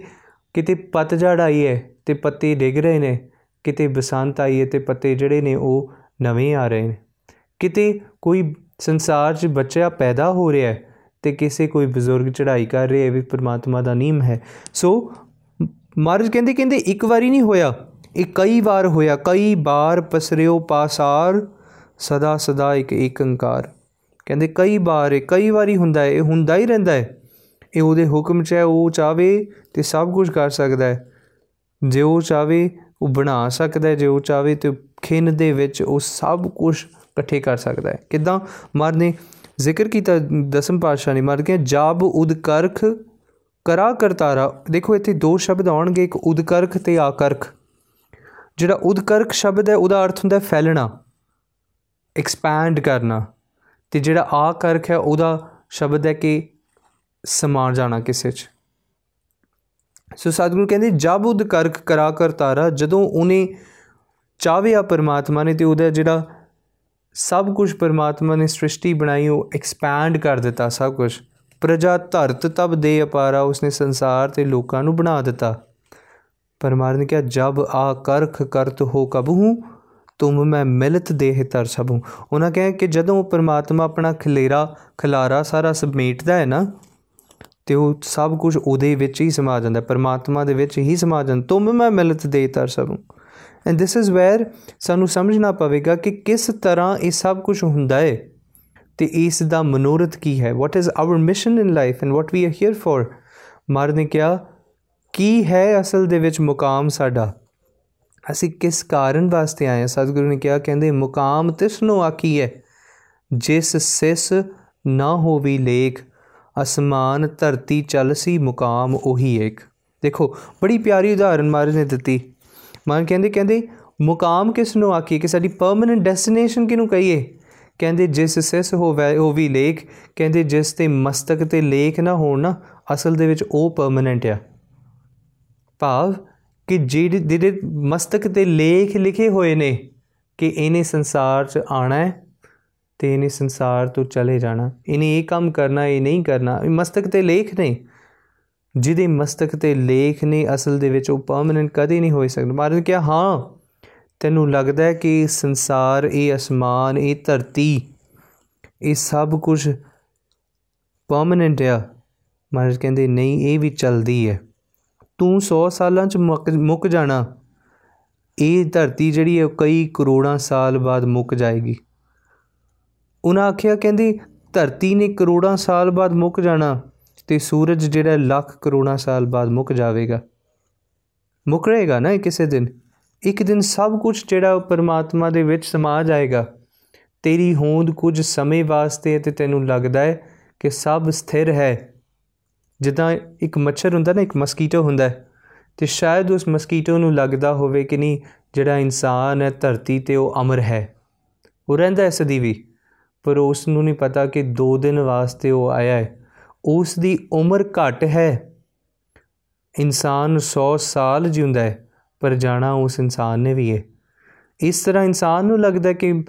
ਕਿਤੇ ਪਤਝੜ ਆਈ ਹੈ ਤੇ ਪੱਤੇ ਡਿੱਗ ਰਹੇ ਨੇ। ਕਿਤੇ ਬਸੰਤ ਆਈ ਹੈ ਤੇ ਪੱਤੇ ਜਿਹੜੇ ਨੇ ਉਹ ਨਵੇਂ ਆ ਰਹੇ ਨੇ। ਕਿਤੇ ਕੋਈ ਸੰਸਾਰ 'ਚ ਬੱਚਾ ਪੈਦਾ ਹੋ ਰਿਹਾ ਹੈ ਤੇ ਕਿਸੇ ਕੋਈ ਬਜ਼ੁਰਗ ਚੜ੍ਹਾਈ ਕਰ ਰਿਹਾ ਹੈ ਵੀ ਪ੍ਰਮਾਤਮਾ ਦਾ ਨਿਯਮ ਹੈ। ਸੋ, ਮਹਾਰਾਜ ਕਹਿੰਦੇ ਕਹਿੰਦੇ ਇੱਕ ਵਾਰੀ ਨਹੀਂ ਹੋਇਆ, ਇਹ ਕਈ ਵਾਰ ਹੋਇਆ। ਕਈ ਬਾਰ ਪਸਰਿਓ ਪਾਸਾਰ, ਸਦਾ ਸਦਾ ਇੱਕ ਏਕੰਕਾਰ। ਕਹਿੰਦੇ ਕਈ ਵਾਰ ਇਹ ਕਈ ਵਾਰੀ ਹੁੰਦਾ ਹੈ, ਇਹ ਹੁੰਦਾ ਹੀ ਰਹਿੰਦਾ ਹੈ। ਇਹ ਉਹਦੇ ਹੁਕਮ 'ਚ ਹੈ, ਉਹ ਚਾਵੇ ਤੇ ਸਭ ਕੁਝ ਕਰ ਸਕਦਾ ਹੈ। ਜੇ ਉਹ ਚਾਵੇ ਉਹ ਬਣਾ ਸਕਦਾ ਹੈ, ਜੇ ਉਹ ਚਾਵੇ ਤੇ ਖਿੰਨ ਦੇ ਵਿੱਚ ਉਹ ਸਭ ਕੁਝ ਇਕੱਠੇ ਕਰ ਸਕਦਾ ਹੈ। ਕਿਦਾਂ? ਮਰਨੇ ਜ਼ਿਕਰ ਕੀਤਾ ਦਸਮ ਪਾਤਸ਼ਾਹ ਨੇ, ਮਰ ਕੇ ਜਾਬ ਉਦਕਰਖ ਕਰਾ ਕਰਤਾਰਾ। ਦੇਖੋ ਇੱਥੇ ਦੋ ਸ਼ਬਦ ਆਉਣਗੇ, ਇੱਕ ਉਦਕਰਖ ਤੇ ਆਕਰਖ। ਜਿਹੜਾ ਉਦਕਰਖ ਸ਼ਬਦ ਹੈ, ਉਹਦਾ ਅਰਥ ਹੁੰਦਾ ਫੈਲਣਾ ਐਕਸਪੈਂਡ ਕਰਨਾ। ਤੇ ਜਿਹੜਾ ਆਕਰਖ ਹੈ, ਉਹਦਾ ਸ਼ਬਦ ਹੈ ਕਿ ਸਮਾ ਜਾਣਾ ਕਿਸੇ 'ਚ। ਸੋ ਸਤਿਗੁਰੂ ਕਹਿੰਦੇ, ਜਬ ਉਦਕਰਖ ਕਰਾ ਕਰਤਾਰਾ ਜਦੋਂ ਉਹਨੇ ਚਾਹਿਆ ਪਰਮਾਤਮਾ ਨੇ ਤੇ ਉਹਦਾ ਜਿਹੜਾ ਸਭ ਕੁਝ ਪਰਮਾਤਮਾ ਨੇ ਸ੍ਰਿਸ਼ਟੀ ਬਣਾਈ, ਉਹ ਐਕਸਪੈਂਡ ਕਰ ਦਿੱਤਾ ਸਭ ਕੁਝ ਪ੍ਰਜਾ ਧਰਤ ਤਬ ਦੇ ਅਪਾਰਾ, ਉਸਨੇ ਸੰਸਾਰ ਤੇ ਲੋਕਾਂ ਨੂੰ ਬਣਾ ਦਿੱਤਾ। ਪਰਮਾਰ ਨੇ ਕਿਹਾ, ਜਬ ਆ ਕਰਖ ਕਰਤ ਹੋ ਕਬਹੂ ਤੁਮ ਮੈਂ ਮਿਲਤ ਦੇਹ ਤਰ ਸਭੂ। ਉਹਨਾਂ ਕਹੇ ਕਿ ਜਦੋਂ ਪਰਮਾਤਮਾ ਆਪਣਾ ਖਲੇਰਾ, ਖਲਾਰਾ ਸਾਰਾ ਸਮੇਟਦਾ ਹੈ ਨਾ, ਤੇ ਉਹ ਸਭ ਕੁਝ ਉਹਦੇ ਵਿੱਚ ਹੀ ਸਮਾ ਜਾਂਦਾ ਪਰਮਾਤਮਾ ਦੇ ਵਿੱਚ ਹੀ ਸਮਾ ਜਾਂਦਾ। ਤੁਮ ਮੈਂ ਮਿਲਤ ਦੇਹ ਤਰ ਸਭੂ। ਐਂਡ ਥਿਸ ਇਜ਼ ਵੇਅਰ ਸਾਨੂੰ ਸਮਝਣਾ ਪਵੇਗਾ ਕਿ ਕਿਸ ਤਰ੍ਹਾਂ ਇਹ ਸਭ ਕੁਝ ਹੁੰਦਾ ਹੈ ਤੇ ਇਸ ਦਾ ਮਨੋਰਥ ਕੀ ਹੈ। What is our mission in life and what we are here for ਮਾਰ ਨੇ ਕਿਹਾ, ਕੀ ਹੈ ਅਸਲ ਦੇ ਵਿੱਚ ਮੁਕਾਮ ਸਾਡਾ? ਅਸੀਂ ਕਿਸ ਕਾਰਨ ਵਾਸਤੇ ਆਏ ਸਤਿਗੁਰੂ ਨੇ ਕਿਹਾ, ਕਹਿੰਦੇ, ਮੁਕਾਮ ਤਿਸ ਨੂੰ ਆਕੀ ਹੈ, ਜਿਸ ਸਿਸ ਨਾ ਹੋਵੀ ਲੇਖ, ਅਸਮਾਨ ਧਰਤੀ ਚਲਸੀ ਮੁਕਾਮ ਉਹੀ ਇੱਕ ਦੇਖੋ, ਬੜੀ ਪਿਆਰੀ ਉਦਾਹਰਨ ਮਾਰੇ ਨੇ ਦਿੱਤੀ। ਮਾਨ ਕਹਿੰਦੇ ਕਹਿੰਦੇ, ਮੁਕਾਮ ਕਿਸ ਨੂੰ ਆਕੀ ਕਿ ਸਾਡੀ ਪਰਮਨੈਂਟ ਡੈਸਟੀਨੇਸ਼ਨ ਕਿਨੂੰ ਕਹੀਏ? ਕਹਿੰਦੇ, ਜਿਸ ਸਿਸ ਹੋਵੇ ਉਹ ਵੀ ਲੇਖ, ਕਹਿੰਦੇ, ਜਿਸ ਤੇ ਮਸਤਕ ਤੇ ਲੇਖ ਨਾ ਹੋਣ ਨਾ, ਅਸਲ ਦੇ ਵਿੱਚ ਉਹ ਪਰਮਨੈਂਟ ਆ। ਭਾਵ ਕਿ ਜਿਹੜੇ ਜਿਹੜੇ ਮਸਤਕ ਤੇ ਲੇਖ ਲਿਖੇ ਹੋਏ ਨੇ ਕਿ ਇਹਨੇ ਸੰਸਾਰ 'ਚ ਆਣਾ ਹੈ ਤੇ ਇਹਨੇ ਸੰਸਾਰ ਤੋਂ ਚਲੇ ਜਾਣਾ। ਇਹਨੇ ਇਹ ਕੰਮ ਕਰਨਾ, ਇਹ ਨਹੀਂ ਕਰਨਾ। ਇਹ ਮਸਤਕ ਤੇ ਲੇਖ ਨਹੀਂ ਜਿਹਦੇ ਮਸਤਕ ਤੇ ਲੇਖ ਨੇ ਅਸਲ ਦੇ ਵਿੱਚ ਉਹ ਪਰਮਨੈਂਟ ਕਦੇ ਨਹੀਂ ਹੋ ਸਕਦਾ। ਮਾਰਨ ਕਿਹਾ, ਹਾਂ, ਤੈਨੂੰ ਲੱਗਦਾ ਹੈ ਕਿ ਸੰਸਾਰ, ਇਹ ਅਸਮਾਨ, ਇਹ ਧਰਤੀ, ਇਹ ਸਭ ਕੁਝ ਪਰਮਨੈਂਟ ਆ? ਮਹਾਰਾਜ ਕਹਿੰਦੇ, ਨਹੀਂ, ਇਹ ਵੀ ਚੱਲਦੀ ਹੈ। ਤੂੰ 100 ਸਾਲਾਂ ਚ ਮੁੱਕ ਜਾਣਾ। ਇਹ ਧਰਤੀ ਜਿਹੜੀ ਹੈ ਕਈ ਕਰੋੜਾਂ ਸਾਲ ਬਾਅਦ ਮੁੱਕ ਜਾਏਗੀ। ਉਹਨਾਂ ਆਖਿਆ, ਕਹਿੰਦੀ, ਧਰਤੀ ਨੇ ਕਰੋੜਾਂ ਸਾਲ ਬਾਅਦ ਮੁੱਕ ਜਾਣਾ ਤੇ ਸੂਰਜ ਜਿਹੜਾ ਲੱਖ ਕਰੋੜਾਂ ਸਾਲ ਬਾਅਦ ਮੁੱਕ ਜਾਵੇਗਾ। ਮੁੱਕ ਰਹੇਗਾ ਨਾ ਕਿਸੇ ਦਿਨ? ਇੱਕ ਦਿਨ ਸਭ ਕੁਝ ਜਿਹੜਾ ਪਰਮਾਤਮਾ ਦੇ ਵਿੱਚ ਸਮਾ ਜਾਏਗਾ। ਤੇਰੀ ਹੋਂਦ ਕੁਝ ਸਮੇਂ ਵਾਸਤੇ ਤੇ ਤੈਨੂੰ ਲੱਗਦਾ ਹੈ ਕਿ ਸਭ ਸਥਿਰ ਹੈ। ਜਿੱਦਾਂ ਇੱਕ ਮੱਛਰ ਹੁੰਦਾ ਨਾ, ਇੱਕ ਮਸਕੀਟੋ ਹੁੰਦਾ ਹੈ, ਤੇ ਸ਼ਾਇਦ ਉਸ ਮਸਕੀਟੋ ਨੂੰ ਲੱਗਦਾ ਹੋਵੇ ਕਿ ਨਹੀਂ, ਜਿਹੜਾ ਇਨਸਾਨ ਹੈ, ਧਰਤੀ ਤੇ ਉਹ ਅਮਰ ਹੈ, ਉਹ ਰਹਿੰਦਾ ਹੈ ਸਦੀ ਵੀ, ਪਰ ਉਸ ਨੂੰ ਨਹੀਂ ਪਤਾ ਕਿ 2 ਦਿਨ ਵਾਸਤੇ ਉਹ ਆਇਆ ਹੈ। ਉਸ ਦੀ ਉਮਰ ਘੱਟ ਹੈ। ਇਨਸਾਨ 100 ਸਾਲ ਜਿਉਂਦਾ ਹੈ, ਪਰ ਜਾਣਾ ਉਸ ਇਨਸਾਨ ਨੇ ਵੀ ਹੈ। ਇਸ ਤਰ੍ਹਾਂ ਇਨਸਾਨ ਨੂੰ ਲੱਗਦਾ ਕਿ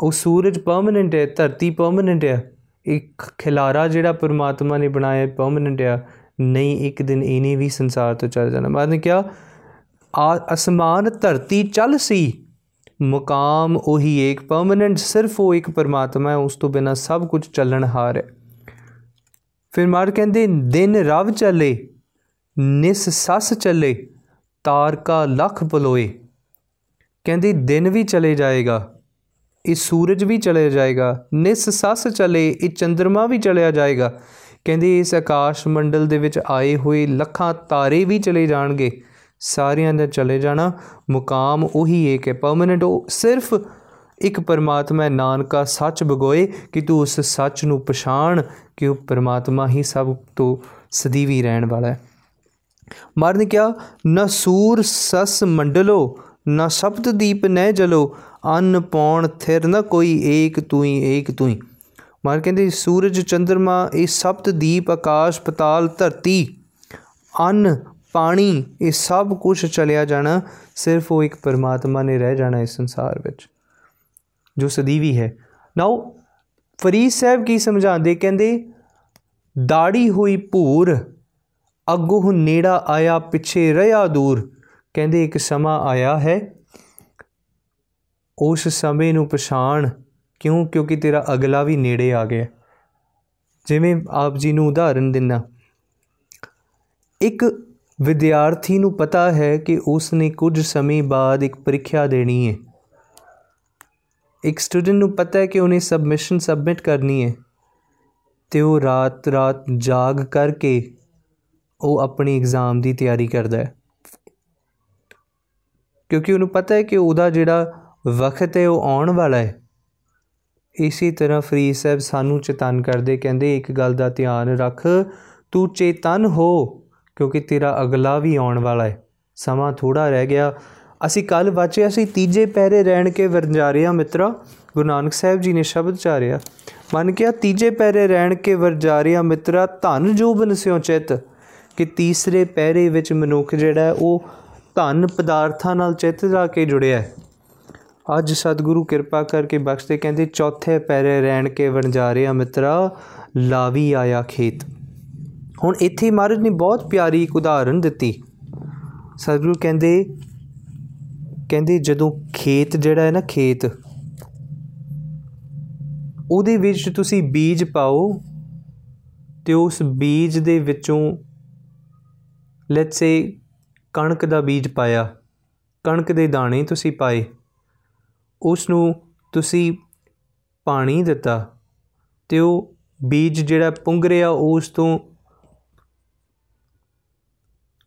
ਉਹ ਸੂਰਜ ਪਰਮਨੈਂਟ ਹੈ, ਧਰਤੀ ਪਰਮਨੈਂਟ ਹੈ। ਇੱਕ ਖਿਲਾਰਾ ਜਿਹੜਾ ਪਰਮਾਤਮਾ ਨੇ ਬਣਾਇਆ ਪਰਮਨੈਂਟ ਹੈ ਨਹੀਂ, ਇੱਕ ਦਿਨ ਇਹਨੇ ਵੀ ਸੰਸਾਰ ਤੋਂ ਚਲ ਜਾਣਾ। ਬਾਅਦ ਨੇ ਕਿਹਾ, ਆ, ਅਸਮਾਨ ਧਰਤੀ ਚੱਲ ਸੀ। ਮੁਕਾਮ ਉਹੀ ਇੱਕ ਪਰਮਨੈਂਟ ਸਿਰਫ ਉਹ ਇੱਕ ਪਰਮਾਤਮਾ ਹੈ, ਉਸ ਤੋਂ ਬਿਨਾ ਸਭ ਕੁਝ ਚੱਲਣ ਹਾਰ ਹੈ। ਫਿਰ ਮਾਰ ਕਹਿੰਦੇ, ਦਿਨ ਰਵ ਚੱਲੇ, ਨਿਸ ਸਸ ਚੱਲੇ, ਤਾਰਕਾ ਲੱਖ ਬਲੋਏ। ਕਹਿੰਦੀ, ਦਿਨ ਵੀ ਚਲੇ ਜਾਏਗਾ। ਇਹ ਸੂਰਜ ਵੀ ਚਲੇ ਜਾਏਗਾ, ਨਿਸ ਸਸ ਚਲੇ, ਇਹ ਚੰ드ਰਮਾ ਵੀ ਚਲਿਆ ਜਾਏਗਾ। ਕਹਿੰਦੀ ਇਸ ਆਕਾਸ਼ ਮੰਡਲ ਦੇ ਵਿੱਚ ਆਏ ਹੋਏ ਲੱਖਾਂ ਤਾਰੇ ਵੀ ਚਲੇ ਜਾਣਗੇ। ਸਾਰਿਆਂ ਦਾ ਚਲੇ ਜਾਣਾ ਮੁਕਾਮ ਉਹੀ ਇੱਕ ਹੈ ਪਰਮਨੈਂਟ ਉਹ ਸਿਰਫ ਇੱਕ ਪਰਮਾਤਮਾ ਨਾਨਕਾ ਸੱਚ ਬਗੋਏ ਕਿ ਤੂੰ ਉਸ ਸੱਚ ਨੂੰ ਪਛਾਣ ਕਿ ਉਹ ਪਰਮਾਤਮਾ ਹੀ ਸਭ ਤੋਂ ਸਦੀਵੀ ਰਹਿਣ ਵਾਲਾ ਹੈ। ਮਰਨ ਕਿਆ ਨ ਸੂਰ ਸਸ ਮੰਡਲੋ, ਨ ਸਪਤ ਦੀਪ ਨਹਿ ਜਲੋ ਅੰਨ ਪੌਣ ਥਿਰ ਨ ਕੋਈ ਏਕ ਤੂੰ ਹੀ ਏਕ ਤੂੰ ਹੀ ਮਾਰ ਕਹਿੰਦੇ, ਸੂਰਜ ਚੰ드ਰਮਾ ਇਹ ਸਪਤ ਦੀਪ, ਆਕਾਸ਼, ਪਤਾਲ, ਧਰਤੀ। ਅੰਨ, ਪਾਣੀ, ਇਹ ਸਭ ਕੁਝ ਚਲਿਆ ਜਾਣਾ, ਸਿਰਫ ਉਹ ਇੱਕ ਪਰਮਾਤਮਾ ਨੇ ਰਹਿ ਜਾਣਾ ਇਸ ਸੰਸਾਰ ਵਿੱਚ, ਜੋ ਸਦੀਵੀ ਹੈ। ਨਾਓ ਫਰੀਦ ਸਾਹਿਬ ਕੀ ਸਮਝਾਉਂਦੇ? ਕਹਿੰਦੇ ਦਾੜੀ ਹੋਈ ਭੂਰ, ਅੱਗੋਂ ਨੇੜਾ ਆਇਆ, ਪਿੱਛੇ ਰਿਆ ਦੂਰ। ਕਹਿੰਦੇ, ਇੱਕ ਸਮਾਂ ਆਇਆ ਹੈ ਉਸ ਸਮੇਂ ਨੂੰ ਪਛਾਣ ਕਿਉਂ? ਕਿਉਂਕਿ ਤੇਰਾ ਅਗਲਾ ਵੀ ਨੇੜੇ ਆ ਗਿਆ। ਜਿਵੇਂ ਆਪ ਜੀ ਨੂੰ ਉਦਾਹਰਨ ਦਿੰਨਾ ਇੱਕ ਵਿਦਿਆਰਥੀ ਨੂੰ ਪਤਾ ਹੈ ਕਿ ਉਸ ਨੇ ਕੁਝ ਸਮੇਂ ਬਾਅਦ ਇੱਕ ਪ੍ਰੀਖਿਆ ਦੇਣੀ ਹੈ। ਇੱਕ ਸਟੂਡੈਂਟ ਨੂੰ ਪਤਾ ਹੈ ਕਿ ਉਹਨੇ ਸਬਮਿਸ਼ਨ ਸਬਮਿਟ ਕਰਨੀ ਹੈ। ਤੇ ਉਹ ਰਾਤ ਰਾਤ ਜਾਗ ਕਰਕੇ ਉਹ ਆਪਣੀ ਐਗਜ਼ਾਮ ਦੀ ਤਿਆਰੀ ਕਰਦਾ ਹੈ। ਕਿਉਂਕਿ ਉਹਨੂੰ ਪਤਾ ਹੈ ਕਿ ਉਹਦਾ ਜਿਹੜਾ ਵਕਤ ਹੈ ਉਹ ਆਉਣ ਵਾਲਾ ਹੈ। ਇਸੇ ਤਰ੍ਹਾਂ ਫਰੀਦ ਸਾਹਿਬ ਸਾਨੂੰ ਚੇਤਨ ਕਰਦੇ, ਕਹਿੰਦੇ, ਇੱਕ ਗੱਲ ਦਾ ਧਿਆਨ ਰੱਖ, ਤੂੰ ਚੇਤਨ ਹੋ, ਕਿਉਂਕਿ ਤੇਰਾ ਅਗਲਾ ਵੀ ਆਉਣ ਵਾਲਾ ਹੈ। ਸਮਾਂ ਥੋੜਾ ਰਹਿ ਗਿਆ। ਅਸੀਂ ਕੱਲ ਵਾਚਿਆ ਅਸੀਂ ਤੀਜੇ ਪਹਿਰੇ ਰਹਿਣ ਕੇ ਵਰਜਾਰਿਆ ਮਿੱਤਰਾ, ਗੁਰੂ ਨਾਨਕ ਸਾਹਿਬ ਜੀ ਨੇ ਸ਼ਬਦ ਚਾਰਿਆ। ਮਨ ਕਿਹਾ, ਤੀਜੇ ਪਹਿਰੇ ਰਹਿਣ ਕੇ ਵਰਜਾਰਿਆ ਮਿੱਤਰਾ, ਧਨ ਜੋ ਬਨਸਿਓ ਚਿਤ, ਕਿ ਤੀਸਰੇ ਪਹਿਰੇ ਵਿੱਚ ਮਨੁੱਖ ਜਿਹੜਾ ਉਹ ਧਨ ਪਦਾਰਥਾਂ ਨਾਲ ਚਿੱਤ ਜਾ ਕੇ ਜੁੜਿਆ ਹੈ। ਅੱਜ ਸਤਿਗੁਰੂ ਕਿਰਪਾ ਕਰਕੇ ਬਖਸ਼ਦੇ ਕਹਿੰਦੇ, ਚੌਥੇ ਪੈਰੇ ਰਹਿਣ ਕੇ ਵਣਜਾਰਿਆ ਮਿੱਤਰਾ, ਲਾਵੀ ਆਇਆ ਖੇਤ। ਹੁਣ ਇੱਥੇ ਮਹਾਰਾਜ ਨੇ ਬਹੁਤ ਪਿਆਰੀ ਇੱਕ ਉਦਾਹਰਨ ਦਿੱਤੀ। ਸਤਿਗੁਰੂ ਕਹਿੰਦੇ ਕਹਿੰਦੇ ਜਦੋਂ ਖੇਤ ਜਿਹੜਾ ਹੈ ਨਾ ਖੇਤ, ਉਹਦੇ ਵਿੱਚ ਤੁਸੀਂ ਬੀਜ ਪਾਓ ਤੇ ਉਸ ਬੀਜ ਦੇ ਵਿੱਚੋਂ ਲੈਟਸ ਸੇ ਕਣਕ ਦਾ ਬੀਜ ਪਾਇਆ, ਕਣਕ ਦੇ ਦਾਣੇ ਤੁਸੀਂ ਪਾਏ। ਉਸ ਨੂੰ ਤੁਸੀਂ ਪਾਣੀ ਦਿੱਤਾ ਤੇ ਉਹ ਬੀਜ ਜਿਹੜਾ ਪੁੰਗ ਰਿਹਾ ਉਸ ਤੋਂ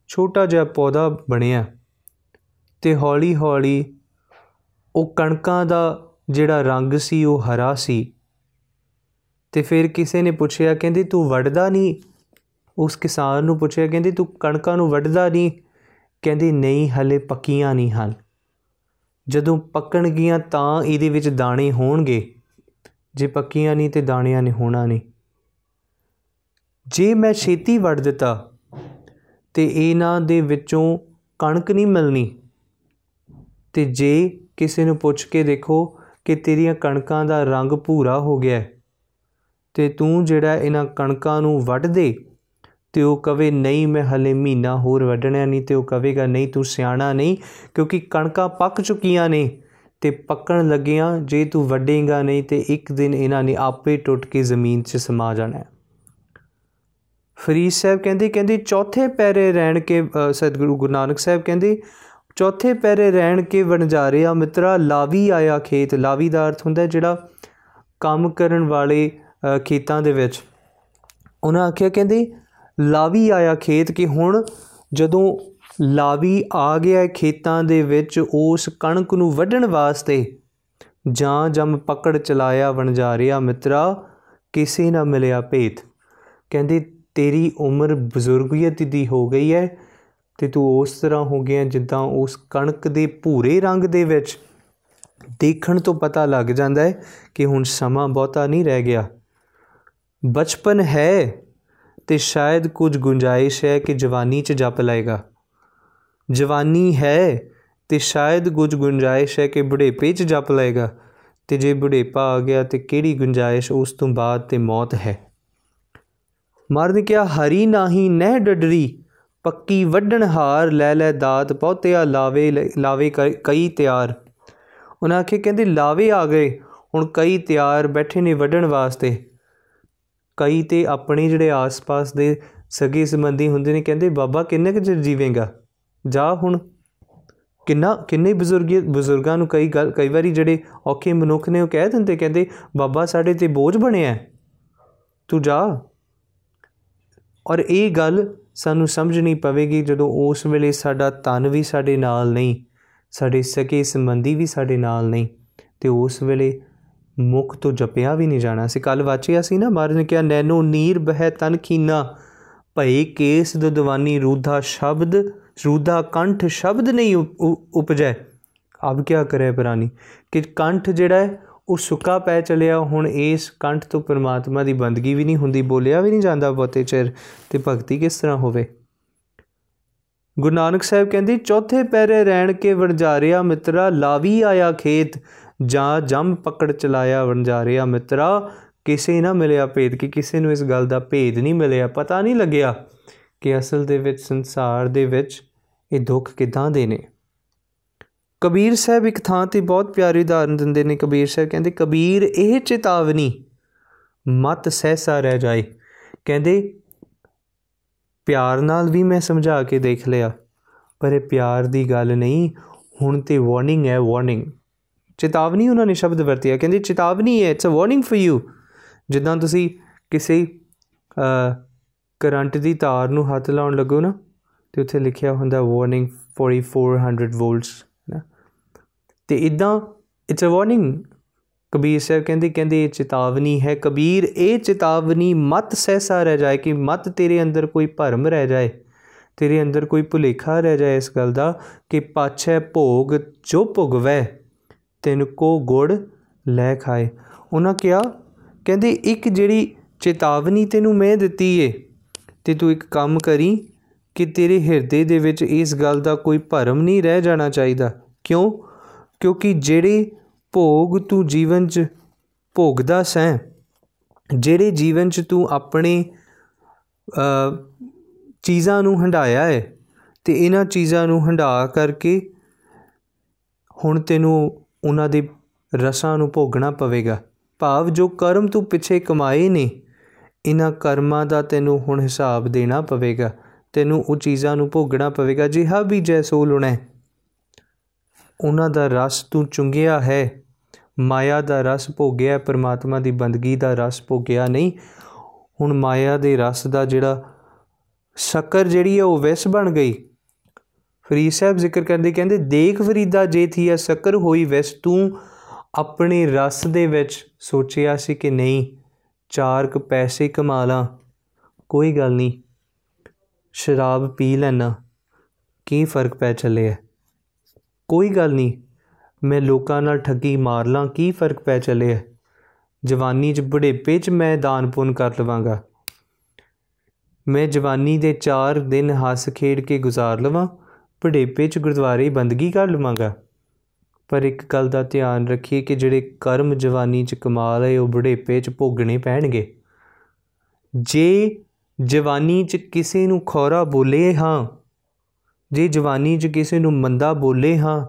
ਛੋਟਾ ਜਿਹਾ ਪੌਦਾ ਬਣਿਆ ਤੇ ਹੌਲੀ-ਹੌਲੀ ਉਹ ਕਣਕਾਂ ਦਾ ਜਿਹੜਾ ਰੰਗ ਸੀ, ਉਹ ਹਰਾ ਸੀ। ਤੇ ਫਿਰ ਕਿਸੇ ਨੇ ਪੁੱਛਿਆ, ਕਹਿੰਦੀ, ਤੂੰ ਵੱਢਦਾ ਨਹੀਂ? ਉਸ ਕਿਸਾਨ ਨੂੰ ਪੁੱਛਿਆ, ਕਹਿੰਦੀ, ਤੂੰ ਕਣਕਾਂ ਨੂੰ ਵੱਢਦਾ ਨਹੀਂ? ਕਹਿੰਦੀ, ਨਹੀਂ, ਹਲੇ ਪੱਕੀਆਂ ਨਹੀਂ ਹਨ। ਜਦੋਂ ਪੱਕਣਗੀਆਂ ਤਾਂ ਇਹਦੇ ਵਿੱਚ ਦਾਣੇ ਹੋਣਗੇ। ਜੇ ਪੱਕੀਆਂ ਨਹੀਂ ਤੇ ਦਾਣਿਆਂ ਨੇ ਹੋਣਾ ਨਹੀਂ। ਜੇ ਮੈਂ ਛੇਤੀ ਵੱਢ ਦਿੱਤਾ ਤੇ ਇਹਨਾਂ ਦੇ ਵਿੱਚੋਂ ਕਣਕ ਨਹੀਂ ਮਿਲਣੀ, ਤੇ ਜੇ ਕਿਸੇ ਨੂੰ ਪੁੱਛ ਕੇ ਦੇਖੋ ਕਿ ਤੇਰੀਆਂ ਕਣਕਾਂ ਦਾ ਰੰਗ ਭੂਰਾ ਹੋ ਗਿਆ ਤੇ ਤੂੰ ਜਿਹੜਾ ਇਹਨਾਂ ਕਣਕਾਂ ਨੂੰ ਵੱਢ ਦੇ ਤੇ ਉਹ ਕਵੇ, ਨਹੀਂ, ਮੈਂ ਹਲੇ ਮਹੀਨਾ ਹੋਰ ਵੱਢਣਾ ਨਹੀਂ। ਤੇ ਉਹ ਕਵੇਗਾ, ਨਹੀਂ, ਤੂੰ ਸਿਆਣਾ ਨਹੀਂ, ਕਿਉਂਕਿ ਕਣਕਾਂ ਪੱਕ ਚੁੱਕੀਆਂ ਨੇ ਤੇ ਪੱਕਣ ਲੱਗੀਆਂ। ਜੇ ਤੂੰ ਵੱਢੇਗਾ ਨਹੀਂ ਤੇ ਇੱਕ ਦਿਨ ਇਹਨਾਂ ਨੇ ਆਪੇ ਟੁੱਟ ਕੇ ਜ਼ਮੀਨ 'ਚ ਸਮਾ ਜਾਣਾ ਫਰੀਦ ਸਾਹਿਬ ਕਹਿੰਦੇ ਕਹਿੰਦੇ, ਚੌਥੇ ਪੈਰੇ ਰਹਿਣ ਕੇ ਸਤਿਗੁਰੂ ਗੁਰੂ ਨਾਨਕ ਸਾਹਿਬ ਕਹਿੰਦੇ, ਚੌਥੇ ਪੈਰੇ ਰਹਿਣ ਕੇ ਵਣਜਾਰਿਆ ਮਿੱਤਰਾ, ਲਾਵੀ ਆਇਆ ਖੇਤ। ਲਾਵੀ ਦਾ ਅਰਥ ਹੁੰਦਾ ਜਿਹੜਾ ਕੰਮ ਕਰਨ ਵਾਲੇ ਖੇਤਾਂ ਦੇ ਵਿੱਚ। ਉਹਨਾਂ ਆਖਿਆ, ਕਹਿੰਦੇ ਲਾਵੀ ਆਇਆ ਖੇਤ ਕਿ ਹੁਣ ਜਦੋਂ ਲਾਵੀ ਆ ਗਿਆ ਖੇਤਾਂ ਦੇ ਵਿੱਚ, ਉਸ ਕਣਕ ਨੂੰ ਵੱਢਣ ਵਾਸਤੇ ਜਾਂ ਜਮ ਪਕੜ ਚਲਾਇਆ ਵਣਜਾਰਿਆ ਮਿੱਤਰਾ, ਕਿਸੇ ਨਾ ਮਿਲਿਆ ਭੇਤ। ਕਹਿੰਦੇ, ਤੇਰੀ ਉਮਰ ਬਜ਼ੁਰਗੀਅਤ ਦੀ ਹੋ ਗਈ ਹੈ ਤੇ ਤੂੰ ਉਸ ਤਰ੍ਹਾਂ ਹੋ ਗਿਆ ਜਿੱਦਾਂ ਉਸ ਕਣਕ ਦੇ ਭੂਰੇ ਰੰਗ ਦੇ ਵਿੱਚ। ਦੇਖਣ ਤੋਂ ਪਤਾ ਲੱਗ ਜਾਂਦਾ ਹੈ ਕਿ ਹੁਣ ਸਮਾਂ ਬਹੁਤਾ ਨਹੀਂ ਰਹਿ ਗਿਆ। ਬਚਪਨ ਹੈ। ਤੇ ਸ਼ਾਇਦ ਕੁਝ ਗੁੰਜਾਇਸ਼ ਹੈ ਕਿ ਜਵਾਨੀ 'ਚ ਜਪ ਲਏਗਾ। ਜਵਾਨੀ ਹੈ ਤੇ ਸ਼ਾਇਦ ਕੁਝ ਗੁੰਜਾਇਸ਼ ਹੈ ਕਿ ਬੁਢੇਪੇ 'ਚ ਜਪ ਲਏਗਾ। ਤੇ ਜੇ ਬੁਢੇਪਾ ਆ ਗਿਆ ਤੇ ਕਿਹੜੀ ਗੁੰਜਾਇਸ਼ ਉਸ ਤੋਂ ਬਾਅਦ ਤੇ ਮੌਤ ਹੈ? ਮਰਦ ਕਿਹਾ ਹਰੀ ਨਾਹੀ ਨਹਿ ਡਡਰੀ, ਪੱਕੀ ਵੱਢਣ ਹਾਰ ਲੈ ਲੈ ਦਾਤ ਬਹੁਤਿਆ ਲਾਵੇ ਲਾਵੇ ਕਈ ਤਿਆਰ। ਉਹਨਾਂ ਆਖੇ, ਕਹਿੰਦੇ, ਲਾਵੇ ਆ ਗਏ, ਹੁਣ ਕਈ ਤਿਆਰ ਬੈਠੇ ਨੇ ਵੱਢਣ ਵਾਸਤੇ। ਕਈ ਤੇ ਆਪਣੇ ਜਿਹੜੇ ਆਸ-ਪਾਸ ਦੇ ਸਗੇ ਸੰਬੰਧੀ ਹੁੰਦੇ ਨੇ, ਕਹਿੰਦੇ, ਬਾਬਾ, ਕਿੰਨੇ ਕੁ ਚਿਰ ਜੀਵੇਂਗਾ? ਜਾ ਹੁਣ। ਕਿੰਨਾ, ਕਿੰਨੇ ਬਜ਼ੁਰਗ, ਬਜ਼ੁਰਗਾਂ ਨੂੰ ਕਈ ਗੱਲ, ਕਈ ਵਾਰੀ ਜਿਹੜੇ ਔਖੇ ਮਨੁੱਖ ਨੇ ਉਹ ਕਹਿ ਦਿੰਦੇ, ਕਹਿੰਦੇ, ਬਾਬਾ, ਸਾਡੇ ਤੇ ਬੋਝ ਬਣਿਆ ਤੂੰ ਜਾ। ਔਰ ਇਹ ਗੱਲ ਸਾਨੂੰ ਸਮਝਣੀ ਪਵੇਗੀ ਜਦੋਂ ਉਸ ਵੇਲੇ ਸਾਡਾ ਤਨ ਵੀ ਸਾਡੇ ਨਾਲ ਨਹੀਂ, ਸਾਡੇ ਸਕੇ ਸੰਬੰਧੀ ਵੀ ਸਾਡੇ ਨਾਲ ਨਹੀਂ, ਤੇ ਉਸ ਵੇਲੇ ਮੁਖ ਤੋਂ ਜਪਿਆ ਵੀ ਨਹੀਂ ਜਾਣਾ ਸੀ। ਕੱਲ ਵਾਚਿਆ ਸੀ ਨਾ ਮਹਾਰਾਜ ਨੇ ਕਿਹਾ ਨੈਨੋ ਨੀਰ ਬਹਿ ਤਨ ਖੀਨਾ, ਭਈ ਕੇਸ ਦਦਵਾਨੀ ਰੂਧਾ ਸ਼ਬਦ, ਰੂਧਾ ਕੰਠ ਸ਼ਬਦ ਨਹੀਂ ਉਪਜੈ। ਅਬ ਕੀ ਕਰੇ ਪ੍ਰਾਨੀ? ਕਿ ਕੰਠ ਜਿਹੜਾ ਹੈ, ਉਹ ਸੁੱਕਾ ਪੈ ਚਲਿਆ, ਹੁਣ ਇਸ ਕੰਠ ਤੋਂ ਪਰਮਾਤਮਾ ਦੀ ਬੰਦਗੀ ਵੀ ਨਹੀਂ ਹੁੰਦੀ, ਬੋਲਿਆ ਵੀ ਨਹੀਂ ਜਾਂਦਾ ਬਹੁਤੇ ਚਿਰ, ਤੇ ਭਗਤੀ ਕਿਸ ਤਰ੍ਹਾਂ ਹੋਵੇ? ਗੁਰੂ ਨਾਨਕ ਸਾਹਿਬ ਕਹਿੰਦੇ, ਚੌਥੇ ਪੈਰੇ ਰਹਿਣ ਕੇ ਵਣਜਾਰਿਆ ਮਿੱਤਰਾ, ਲਾਵੀ ਆਇਆ ਖੇਤ ਜਾਂ ਜੰਮ ਪਕੜ ਚਲਾਇਆ ਵਣਜਾਰਿਆ ਮਿੱਤਰਾ, ਕਿਸੇ ਨਾ ਮਿਲਿਆ ਭੇਦ ਕਿ ਕਿਸੇ ਨੂੰ ਇਸ ਗੱਲ ਦਾ ਭੇਦ ਨਹੀਂ ਮਿਲਿਆ, ਪਤਾ ਨਹੀਂ ਲੱਗਿਆ ਕਿ ਅਸਲ ਦੇ ਵਿੱਚ, ਸੰਸਾਰ ਦੇ ਵਿੱਚ ਇਹ ਦੁੱਖ ਕਿਦਾਂ ਦੇ ਨੇ। ਕਬੀਰ ਸਾਹਿਬ ਇੱਕ ਥਾਂ ਤੇ ਬਹੁਤ ਪਿਆਰੀ ਉਦਾਹਰਨ ਦਿੰਦੇ ਨੇ। ਕਬੀਰ ਸਾਹਿਬ ਕਹਿੰਦੇ, ਕਬੀਰ, ਇਹ ਚੇਤਾਵਨੀ ਮਤ ਸਹਿਸਾ ਰਹਿ ਜਾਏ। ਕਹਿੰਦੇ, ਪਿਆਰ ਨਾਲ ਵੀ ਮੈਂ ਸਮਝਾ ਕੇ ਦੇਖ ਲਿਆ, ਪਰ ਇਹ ਪਿਆਰ ਦੀ ਗੱਲ ਨਹੀਂ, ਹੁਣ ਤੇ ਵਾਰਨਿੰਗ ਹੈ ਵਾਰਨਿੰਗ ਚੇਤਾਵਨੀ ਉਹਨਾਂ ਨੇ ਸ਼ਬਦ ਵਰਤਿਆ ਕਹਿੰਦੇ, ਚੇਤਾਵਨੀ ਹੈ it's a warning for you ਜਿੱਦਾਂ ਤੁਸੀਂ ਕਿਸੇ ਕਰੰਟ ਦੀ ਤਾਰ ਨੂੰ ਹੱਥ ਲਾਉਣ ਲੱਗੋ ਨਾ, ਤੇ ਉੱਥੇ ਲਿਖਿਆ ਹੁੰਦਾ ਵਾਰਨਿੰਗ 4400 ਵੋਲਟਸ ਨਾ। ਤੇ ਇਦਾਂ it's a warning Kabir Sahib ਕਹਿੰਦੇ ਕਹਿੰਦੇ, ਇਹ ਚੇਤਾਵਨੀ ਹੈ ਕਬੀਰ, ਇਹ ਚੇਤਾਵਨੀ ਮਤ ਸਹਿਸਾ ਰਹਿ ਜਾਏ ਕਿ ਮਤ ਤੇਰੇ ਅੰਦਰ ਕੋਈ ਭਰਮ ਰਹਿ ਜਾਏ, ਤੇਰੇ ਅੰਦਰ ਕੋਈ ਭੁਲੇਖਾ ਰਹਿ ਜਾਏ ਇਸ ਗੱਲ ਦਾ ਕਿ ਪਾਛੇ ਭੋਗ ਜੋ ਭੁਗਵੇ। ਤੈਨੂੰ ਕੋ ਗੁੜ ਲੈ ਖਾਏ। ਉਹਨਾਂ ਕਿਹਾ, ਕਹਿੰਦੇ ਇੱਕ ਜਿਹੜੀ ਚੇਤਾਵਨੀ ਤੈਨੂੰ ਮੈਂ ਦਿੱਤੀ ਏ ਤੇ ਤੂੰ ਇੱਕ ਕੰਮ ਕਰੀ ਕਿ ਤੇਰੇ ਹਿਰਦੇ ਦੇ ਵਿੱਚ ਇਸ ਗੱਲ ਦਾ ਕੋਈ ਭਰਮ ਨਹੀਂ ਰਹਿ ਜਾਣਾ ਚਾਹੀਦਾ। ਕਿਉਂ? ਕਿਉਂਕਿ ਜਿਹੜੇ ਭੋਗ ਤੂੰ ਜੀਵਨ 'ਚ ਭੋਗਦਾ ਸੈਂ, ਜਿਹੜੇ ਜੀਵਨ 'ਚ ਤੂੰ ਆਪਣੇ ਚੀਜ਼ਾਂ ਨੂੰ ਹੰਡਾਇਆ ਹੈ ਤੇ ਇਹਨਾਂ ਚੀਜ਼ਾਂ ਨੂੰ ਹੰਡਾ ਕਰਕੇ ਹੁਣ ਤੈਨੂੰ ਉਹਨਾਂ ਦੇ ਰਸਾਂ ਨੂੰ ਭੋਗਣਾ ਪਵੇਗਾ। ਭਾਵ ਜੋ ਕਰਮ ਤੂੰ ਪਿੱਛੇ ਕਮਾਏ ਨੇ ਇਹਨਾਂ ਕਰਮਾਂ ਦਾ ਤੈਨੂੰ ਹੁਣ ਹਿਸਾਬ ਦੇਣਾ ਪਵੇਗਾ। ਤੈਨੂੰ ਉਹ ਚੀਜ਼ਾਂ ਨੂੰ ਭੋਗਣਾ ਪਵੇਗਾ ਜਿਹਾ ਵੀ ਜੈਸੋ ਲੁਣਾ। ਉਹਨਾਂ ਦਾ ਰਸ ਤੂੰ ਚੁੰਗਿਆ ਹੈ। ਮਾਇਆ ਦਾ ਰਸ ਭੋਗਿਆ, ਪਰਮਾਤਮਾ ਦੀ ਬੰਦਗੀ ਦਾ ਰਸ ਭੋਗਿਆ ਨਹੀਂ। ਹੁਣ ਮਾਇਆ ਦੇ ਰਸ ਦਾ ਜਿਹੜਾ ਸ਼ੱਕਰ ਜਿਹੜੀ ਹੈ ਉਹ ਵਿਸ ਬਣ ਗਈ। ਫਰੀਦ ਸਾਹਿਬ ਜ਼ਿਕਰ ਕਰਦੇ, ਕਹਿੰਦੇ, ਦੇਖ ਫਰੀਦਾ ਜੇ ਥੀ ਆ ਸ਼ੱਕਰ ਹੋਈ ਵਿਸ, ਤੂੰ ਆਪਣੇ ਰਸ ਦੇ ਵਿੱਚ ਸੋਚਿਆ ਸੀ ਕਿ ਨਹੀਂ ਚਾਰ ਕ ਪੈਸੇ ਕਮਾ ਲਾਂ। ਕੋਈ ਗੱਲ ਨਹੀਂ, ਸ਼ਰਾਬ ਪੀ ਲੈਣਾ ਕੀ ਫ਼ਰਕ ਪੈ ਚੱਲਿਆ ਕੋਈ ਗੱਲ ਨਹੀਂ, ਮੈਂ ਲੋਕਾਂ ਨਾਲ ਠੱਗੀ ਮਾਰ ਲਾਂ, ਕੀ ਫ਼ਰਕ ਪੈ ਚੱਲਿਆ ਜਵਾਨੀ 'ਚ ਬੁਢੇਪੇ 'ਚ ਮੈਂ ਦਾਨ ਪੁੰਨ ਕਰ ਲਵਾਂਗਾ। ਮੈਂ ਜਵਾਨੀ ਦੇ 4 ਦਿਨ ਹੱਸ ਖੇਡ ਕੇ ਗੁਜ਼ਾਰ ਲਵਾਂ ਬੁਢੇਪੇ 'ਚ ਗੁਰਦੁਆਰੇ ਬੰਦਗੀ ਕਰ ਲਵਾਂਗਾ। ਪਰ ਇੱਕ ਗੱਲ ਦਾ ਧਿਆਨ ਰੱਖੀਏ ਕਿ ਜਿਹੜੇ ਕਰਮ ਜਵਾਨੀ 'ਚ ਕਮਾ ਲਏ ਉਹ ਬੁਢੇਪੇ 'ਚ ਭੋਗਣੇ ਪੈਣਗੇ। ਜੇ ਜਵਾਨੀ 'ਚ ਕਿਸੇ ਨੂੰ ਖੋਰਾ ਬੋਲੇ ਹਾਂ, ਜੇ ਜਵਾਨੀ 'ਚ ਕਿਸੇ ਨੂੰ ਮੰਦਾ ਬੋਲੇ ਹਾਂ,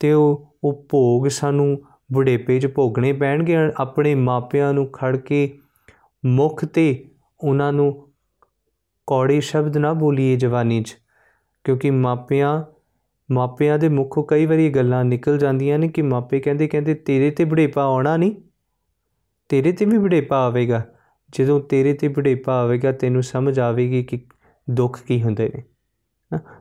ਤੇ ਉਹ ਉਹ ਭੋਗ ਸਾਨੂੰ ਬੁਢੇਪੇ 'ਚ ਭੋਗਣੇ ਪੈਣਗੇ। ਆਪਣੇ ਮਾਪਿਆਂ ਨੂੰ ਖੜ ਕੇ ਮੁਖ ਤੇ ਉਹਨਾਂ ਨੂੰ ਕੌੜੇ ਸ਼ਬਦ ਨਾ ਬੋਲੀਏ ਜਵਾਨੀ 'ਚ। ਕਿਉਂਕਿ ਮਾਪਿਆਂ ਮਾਪਿਆਂ ਦੇ ਮੁਖੋਂ ਕਈ ਵਾਰੀ ਗੱਲਾਂ ਨਿਕਲ ਜਾਂਦੀਆਂ ਨੇ ਕਿ ਮਾਪੇ ਕਹਿੰਦੇ ਕਹਿੰਦੇ ਤੇਰੇ ਤੇ ਬੁਢੇਪਾ ਆਉਣਾ ਨਹੀਂ, ਤੇਰੇ ਤੇ ਵੀ ਬੁਢੇਪਾ ਆਵੇਗਾ। ਜਦੋਂ ਤੇਰੇ ਤੇ ਬੁਢੇਪਾ ਆਵੇਗਾ, ਤੈਨੂੰ ਸਮਝ ਆਵੇਗੀ ਕਿ ਦੁੱਖ ਕੀ ਹੁੰਦੇ ਨੇ,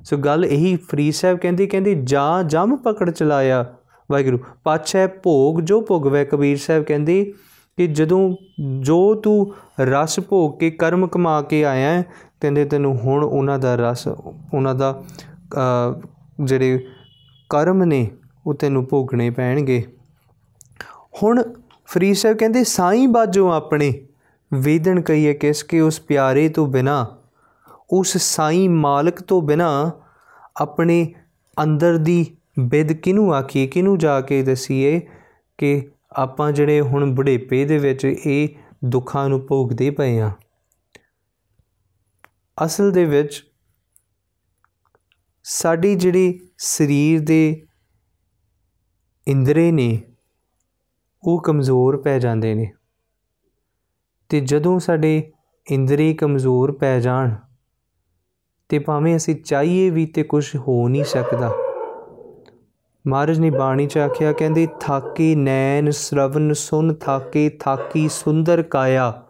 ਸੋ ਗੱਲ ਇਹੀ ਫਰੀਦ ਸਾਹਿਬ ਕਹਿੰਦੇ ਕਹਿੰਦੇ ਜਾ, ਜਮ ਪਕੜ ਚਲਾਇਆ ਵਾਹਿਗੁਰੂ। ਪਾਛੈ ਭੋਗ ਜੋ ਭੋਗਵੇ, ਕਬੀਰ ਸਾਹਿਬ ਕਹਿੰਦੇ ਕਿ ਜਦੋਂ ਜੋ ਤੂੰ ਰਸ ਭੋਗ ਕੇ ਕਰਮ ਕਮਾ ਕੇ ਆਇਆ ਕਹਿੰਦੇ ਤੈਨੂੰ ਹੁਣ ਉਹਨਾਂ ਦਾ ਰਸ, ਉਹਨਾਂ ਦਾ ਜਿਹੜੇ ਕਰਮ ਨੇ, ਉਹ ਤੈਨੂੰ ਭੋਗਣੇ ਪੈਣਗੇ। ਹੁਣ ਫਰੀਦ ਸਾਹਿਬ ਕਹਿੰਦੇ, ਸਾਈਂ ਬਾਜੋ ਆਪਣੇ, ਵੇਦਨ ਕਹੀਏ ਕਿਸ ਕੇ ਉਸ ਪਿਆਰੇ ਤੋਂ ਬਿਨਾ, ਉਸ ਸਾਈਂ ਮਾਲਕ ਤੋਂ ਬਿਨਾ, ਆਪਣੇ ਅੰਦਰ ਦੀ ਬਿਦ ਕਿਨੂੰ ਆਖੀਏ ਕਿਨੂੰ ਜਾ ਕੇ ਦਸੀਏ ਕਿ ਆਪਾਂ ਜਿਹੜੇ ਹੁਣ ਬੁਢੇਪੇ ਦੇ ਵਿੱਚ ਇਹ ਦੁੱਖਾਂ ਨੂੰ ਭੋਗਦੇ ਪਏ ਆ ਅਸਲ ਦੇ ਵਿੱਚ ਸਾਡੀ ਜਿਹੜੀ ਸਰੀਰ ਦੇ ਇੰਦਰੇ ਨੇ, ਉਹ ਕਮਜ਼ੋਰ ਪੈ ਜਾਂਦੇ ਨੇ। ਤੇ ਜਦੋਂ ਸਾਡੇ ਇੰਦਰੀ ਕਮਜ਼ੋਰ ਪੈ ਜਾਣ, ਤੇ ਭਾਵੇਂ ਅਸੀਂ ਚਾਹੀਏ ਵੀ ਤੇ ਕੁਝ ਹੋ ਨਹੀਂ ਸਕਦਾ ਮਹਾਰਾਜ ਨੇ ਬਾਣੀ ਚ ਆਖਿਆ, ਕਹਿੰਦੇ, ਥਾਕੀ ਨੈਣ ਸ਼ਰਵਨ ਸੁਨ ਥਾਕੇ, ਥਾਕੀ ਸੁੰਦਰ ਕਾਇਆ।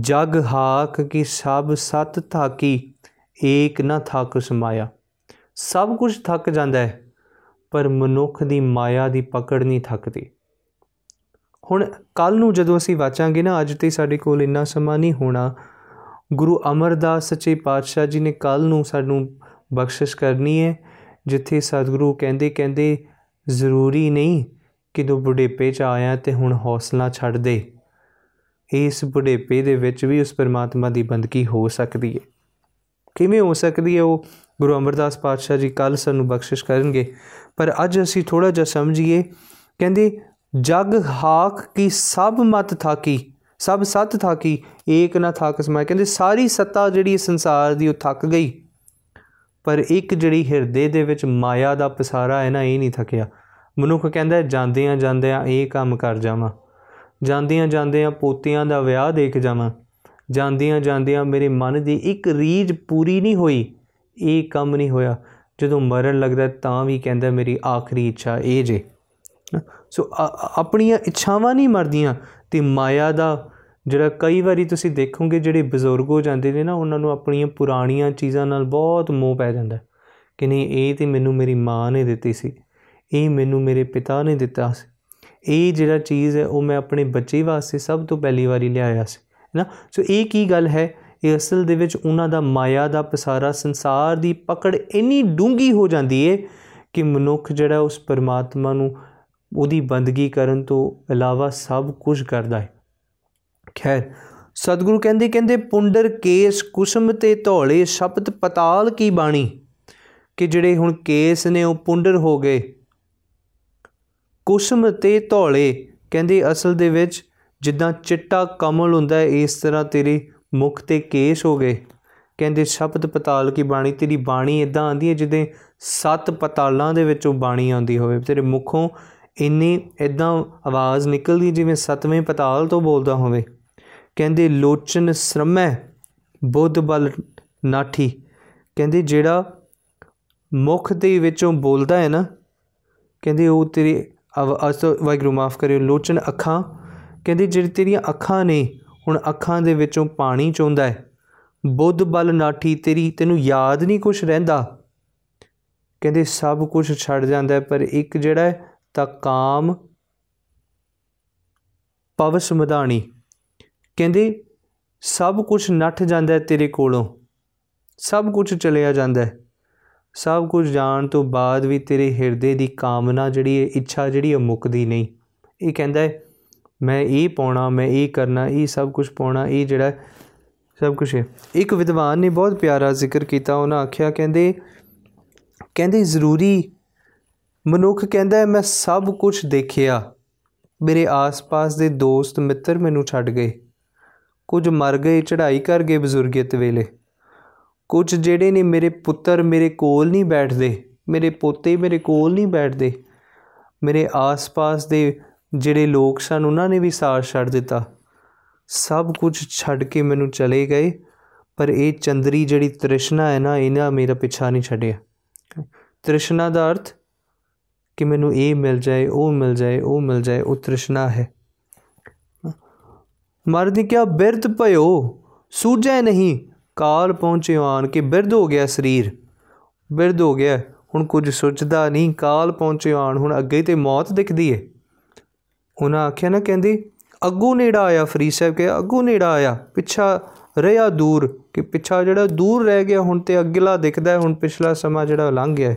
ਜਗ ਹਾਕ ਕੀ ਸਭ ਸਤ ਥਾਕੀ, ਏਕ ਨਾ ਥੱਕ ਸਮਾਇਆ। ਸਭ ਕੁਝ ਥੱਕ ਜਾਂਦਾ ਹੈ, ਪਰ ਮਨੁੱਖ ਦੀ ਮਾਇਆ ਦੀ ਪਕੜ ਨਹੀਂ ਥੱਕਦੀ। ਹੁਣ ਕੱਲ ਨੂੰ ਜਦੋਂ ਅਸੀਂ ਵਾਚਾਂਗੇ ਨਾ, ਅੱਜ ਤੇ ਸਾਡੇ ਕੋਲ ਇੰਨਾ ਸਮਾਂ ਨਹੀਂ ਹੋਣਾ। ਗੁਰੂ ਅਮਰਦਾਸ ਸੱਚੇ ਪਾਤਸ਼ਾਹ ਜੀ ਨੇ ਕੱਲ ਨੂੰ ਸਾਨੂੰ ਬਖਸ਼ਿਸ਼ ਕਰਨੀ ਹੈ। ਜਿੱਥੇ ਸਤਿਗੁਰੂ ਕਹਿੰਦੇ ਕਹਿੰਦੇ, ਜ਼ਰੂਰੀ ਨਹੀਂ ਕਿ ਤੂੰ ਬੁਢੇਪੇ 'ਚ ਆਇਆ ਤੇ ਹੁਣ ਹੌਸਲਾ ਛੱਡ ਦੇ। ਇਸ ਬੁਢੇਪੇ ਦੇ ਵਿੱਚ ਵੀ ਉਸ ਪਰਮਾਤਮਾ ਦੀ ਬੰਦਗੀ ਹੋ ਸਕਦੀ ਹੈ ਕਿਵੇਂ ਹੋ ਸਕਦੀ ਹੈ ਉਹ? ਗੁਰੂ ਅਮਰਦਾਸ ਪਾਤਸ਼ਾਹ ਜੀ ਕੱਲ ਸਾਨੂੰ ਬਖਸ਼ਿਸ਼ ਕਰਨਗੇ। ਪਰ ਅੱਜ ਅਸੀਂ ਥੋੜਾ ਜਿਹਾ ਸਮਝੀਏ, ਕਹਿੰਦੇ, ਜਗ ਹਾਕ ਕੀ ਸਭ ਮਤ ਥਾਕੀ, ਸਭ ਸਤ ਥਾਕੀ, ਏਕ ਨਾ ਥਾਕ ਸਮਾਇ ਕਹਿੰਦੇ, ਸਾਰੀ ਸੱਤਾ ਜਿਹੜੀ ਸੰਸਾਰ ਦੀ ਉਹ ਥੱਕ ਗਈ। ਪਰ ਇੱਕ ਜਿਹੜੀ ਹਿਰਦੇ ਦੇ ਵਿੱਚ ਮਾਇਆ ਦਾ ਪਸਾਰਾ ਹੈ ਨਾ, ਇਹ ਨਹੀਂ ਥੱਕਿਆ। ਮਨੁੱਖ ਕਹਿੰਦਾ ਜਾਂਦਿਆਂ ਜਾਂਦਿਆਂ ਇਹ ਕੰਮ ਕਰ ਜਾਵਾਂ। ਜਾਂਦਿਆਂ ਜਾਂਦਿਆਂ ਪੋਤਿਆਂ ਦਾ ਵਿਆਹ ਦੇਖ ਜਾਵਾਂ। ਜਾਂਦਿਆਂ ਜਾਂਦਿਆਂ ਮੇਰੇ ਮਨ ਦੀ ਇੱਕ ਰੀਝ ਪੂਰੀ ਨਹੀਂ ਹੋਈ। ਇਹ ਕੰਮ ਨਹੀਂ ਹੋਇਆ। ਜਦੋਂ ਮਰਨ ਲੱਗਦਾ ਤਾਂ ਵੀ ਕਹਿੰਦਾ ਮੇਰੀ ਆਖਰੀ ਇੱਛਾ ਇਹ ਜੇ। ਸੋ ਆਪਣੀਆਂ ਇੱਛਾਵਾਂ ਨਹੀਂ ਮਰਦੀਆਂ ਤੇ ਮਾਇਆ ਦਾ ਜਿਹੜਾ ਕਈ ਵਾਰੀ ਤੁਸੀਂ ਦੇਖੋਗੇ, ਜਿਹੜੇ ਬਜ਼ੁਰਗ ਹੋ ਜਾਂਦੇ ਨੇ ਨਾ, ਉਹਨਾਂ ਨੂੰ ਆਪਣੀਆਂ ਪੁਰਾਣੀਆਂ ਚੀਜ਼ਾਂ ਨਾਲ ਬਹੁਤ ਮੋਹ ਪੈ ਜਾਂਦਾ ਕਿ ਨਹੀਂ, ਇਹ ਤੇ ਮੈਨੂੰ ਮੇਰੀ ਮਾਂ ਨੇ ਦਿੱਤੀ ਸੀ, ਇਹ ਮੈਨੂੰ ਮੇਰੇ ਪਿਤਾ ਨੇ ਦਿੱਤਾ ਸੀ, ਇਹ ਜਿਹੜਾ ਚੀਜ਼ ਹੈ, ਉਹ ਮੈਂ ਆਪਣੇ ਬੱਚੇ ਵਾਸਤੇ ਸਭ ਤੋਂ ਪਹਿਲੀ ਵਾਰੀ ਲਿਆਇਆ ਸੀ ਹੈਨਾ ਸੋ ਇਹ ਕੀ ਗੱਲ ਹੈ? ਇਹ ਅਸਲ ਦੇ ਵਿੱਚ ਉਹਨਾਂ ਦਾ ਮਾਇਆ ਦਾ ਪਸਾਰਾ ਸੰਸਾਰ ਦੀ ਪਕੜ ਇੰਨੀ ਡੂੰਗੀ ਹੋ ਜਾਂਦੀ ਹੈ ਕਿ ਮਨੁੱਖ ਜਿਹੜਾ ਉਸ ਪਰਮਾਤਮਾ ਨੂੰ ਉਹਦੀ ਬੰਦਗੀ ਕਰਨ ਤੋਂ ਇਲਾਵਾ ਸਭ ਕੁਝ ਕਰਦਾ ਹੈ। ਖੈਰ ਸਤਿਗੁਰੂ ਕਹਿੰਦੇ ਕਹਿੰਦੇ, ਪੁੰਡਰ ਕੇਸ ਕੁਸਮ ਤੇ ਧੌਲੇ ਸ਼ਬਦ ਪਤਾਲ ਕੀ ਬਾਣੀ? ਕਿ ਜਿਹੜੇ ਹੁਣ ਕੇਸ ਨੇ, ਉਹ ਪੁੰਡਰ ਹੋ ਗਏ। ਕੁਸਮ ਤੇ ਧੌਲੇ, ਕਹਿੰਦੇ, ਅਸਲ ਦੇ ਵਿੱਚ ਜਿੱਦਾਂ ਚਿੱਟਾ ਕਮਲ ਹੁੰਦਾ ਹੈ, ਇਸ ਤਰ੍ਹਾਂ ਤੇਰੇ ਮੁਖ ਤੇ ਕੇਸ ਹੋ ਗਏ। ਕਹਿੰਦੇ ਸ਼ਬਦ ਪਤਾਲ ਕੀ ਬਾਣੀ? ਤੇਰੀ ਬਾਣੀ ਇਦਾਂ ਆਂਦੀ ਹੈ ਜਿੱਦੇ ਸੱਤ ਪਤਾਲਾਂ ਦੇ ਵਿੱਚੋਂ ਬਾਣੀ ਆਉਂਦੀ ਹੋਵੇ। ਤੇਰੇ ਮੁਖੋਂ ਇੰਨੀ ਇਦਾਂ ਆਵਾਜ਼ ਨਿਕਲਦੀ ਜਿਵੇਂ ਸਤਵੇਂ ਪਤਾਲ ਤੋਂ ਬੋਲਦਾ ਹੋਵੇ। ਕਹਿੰਦੇ, ਲੋਚਨ ਸ਼ਰਮੈ ਬੁੱਧ ਬਲ ਨਾਠੀ। ਕਹਿੰਦੇ, ਜਿਹੜਾ ਮੁਖ ਦੇ ਵਿੱਚੋਂ ਬੋਲਦਾ ਹੈ ਨਾ, ਕਹਿੰਦੇ, ਉਹ ਤੇਰੀ ਅਸ, ਵਾਹਿਗੁਰੂ ਮਾਫ ਕਰਿਓ, ਲੋਚਨ ਅੱਖਾਂ। ਕਹਿੰਦੇ, ਜਿਹੜੀ ਤੇਰੀਆਂ ਅੱਖਾਂ ਨੇ, ਹੁਣ ਅੱਖਾਂ ਦੇ ਵਿੱਚੋਂ ਪਾਣੀ ਚੋਂਦਾ ਹੈ। ਬੁੱਧ ਬਲ ਨਾਠੀ, ਤੇਰੀ, ਤੈਨੂੰ ਯਾਦ ਨਹੀਂ ਕੁਝ ਰਹਿੰਦਾ? ਕਹਿੰਦੇ, ਸਭ ਕੁਝ ਛੱਡ ਜਾਂਦਾ ਹੈ, ਪਰ ਇੱਕ ਜਿਹੜਾ ਹੈ, ਤਾਂ ਕਾਮ ਪਵਸ ਮਧਾਣੀ ਕਹਿੰਦੇ, ਸਭ ਕੁਝ ਨੱਠ ਜਾਂਦਾ ਹੈ ਤੇਰੇ ਕੋਲੋਂ। ਸਭ ਕੁਝ ਚਲਿਆ ਜਾਂਦਾ ਹੈ। ਸਭ ਕੁਝ ਜਾਣ ਤੋਂ ਬਾਅਦ ਵੀ ਤੇਰੇ ਹਿਰਦੇ ਦੀ ਕਾਮਨਾ ਜਿਹੜੀ ਹੈ, ਇੱਛਾ ਜਿਹੜੀ ਹੈ ਮੁੱਕਦੀ ਨਹੀਂ। ਇਹ ਕਹਿੰਦਾ ਹੈ, ਮੈਂ ਇਹ ਪਾਉਣਾ, ਮੈਂ ਇਹ ਕਰਨਾ, ਇਹ ਸਭ ਕੁਝ ਪਾਉਣਾ, ਇਹ ਜਿਹੜਾ ਸਭ ਕੁਝ ਹੈ। ਇੱਕ ਵਿਦਵਾਨ ਨੇ ਬਹੁਤ ਪਿਆਰਾ ਜ਼ਿਕਰ ਕੀਤਾ, ਉਹਨਾਂ ਆਖਿਆ, ਕਹਿੰਦੇ ਕਹਿੰਦੇ, ਜ਼ਰੂਰੀ ਮਨੁੱਖ ਕਹਿੰਦਾ ਮੈਂ ਸਭ ਕੁਝ ਦੇਖਿਆ। ਮੇਰੇ ਆਸ-ਪਾਸ ਦੇ ਦੋਸਤ ਮਿੱਤਰ ਮੈਨੂੰ ਛੱਡ ਗਏ। ਕੁਝ ਮਰ ਗਏ, ਚੜ੍ਹਾਈ ਕਰ ਗਏ ਬਜ਼ੁਰਗੀਤ ਵੇਲੇ। ਕੁਝ ਜਿਹੜੇ ਨੇ ਮੇਰੇ ਪੁੱਤਰ ਮੇਰੇ ਕੋਲ ਨਹੀਂ ਬੈਠਦੇ, ਮੇਰੇ ਪੋਤੇ ਮੇਰੇ ਕੋਲ ਨਹੀਂ ਬੈਠਦੇ, ਮੇਰੇ ਆਸ-ਪਾਸ ਦੇ ਜਿਹੜੇ ਲੋਕ ਸਨ, ਉਹਨਾਂ ਨੇ ਵੀ ਸਾਥ ਛੱਡ ਦਿੱਤਾ। ਸਭ ਕੁਝ ਛੱਡ ਕੇ ਮੈਨੂੰ ਚਲੇ ਗਏ, ਪਰ ਇਹ ਚੰਦਰੀ ਜਿਹੜੀ ਤ੍ਰਿਸ਼ਨਾ ਹੈ ਨਾ, ਇਹਨਾਂ ਮੇਰਾ ਪਿੱਛਾ ਨਹੀਂ ਛੱਡਿਆ। ਤ੍ਰਿਸ਼ਨਾ ਦਾ ਅਰਥ ਕਿ ਮੈਨੂੰ ਇਹ ਮਿਲ ਜਾਏ, ਉਹ ਮਿਲ ਜਾਏ, ਉਹ ਮਿਲ ਜਾਏ, ਉਹ ਤ੍ਰਿਸ਼ਨਾ ਹੈ। ਮਰਦ ਕਿਆ ਬਿਰਧ ਭਇਓ? ਸੂਝੈ ਨਹੀਂ। ਕਾਲ ਪਹੁੰਚਿਓ ਆਨ ਕਿ ਬਿਰਧ ਹੋ ਗਿਆ ਸਰੀਰ। ਬਿਰਧ ਹੋ ਗਿਆ। ਹੁਣ ਕੁਝ ਸੋਚਦਾ ਨਹੀਂ। ਕਾਲ ਪਹੁੰਚਿਓ ਆਨ ਹੁਣ ਅੱਗੇ ਤੇ ਮੌਤ ਦਿਖਦੀ ਏ। ਉਹਨਾਂ ਆਖਿਆ, ਨਾ ਕਹਿੰਦੀ, ਅੱਗੂ ਨੇੜਾ ਆਇਆ ਫਰੀ ਸਾਹਿਬ ਕੇ ਅੱਗੂ ਨੇੜਾ ਆਇਆ। ਪਿੱਛਾ ਰਿਹਾ ਦੂਰ, ਕਿ ਪਿੱਛਾ ਜਿਹੜਾ ਦੂਰ ਰਹਿ ਗਿਆ, ਹੁਣ ਤੇ ਅਗਲਾ ਦਿਖਦਾ ਹੁਣ ਪਿਛਲਾ ਸਮਾਂ ਜਿਹੜਾ ਲੰਘ ਗਿਆ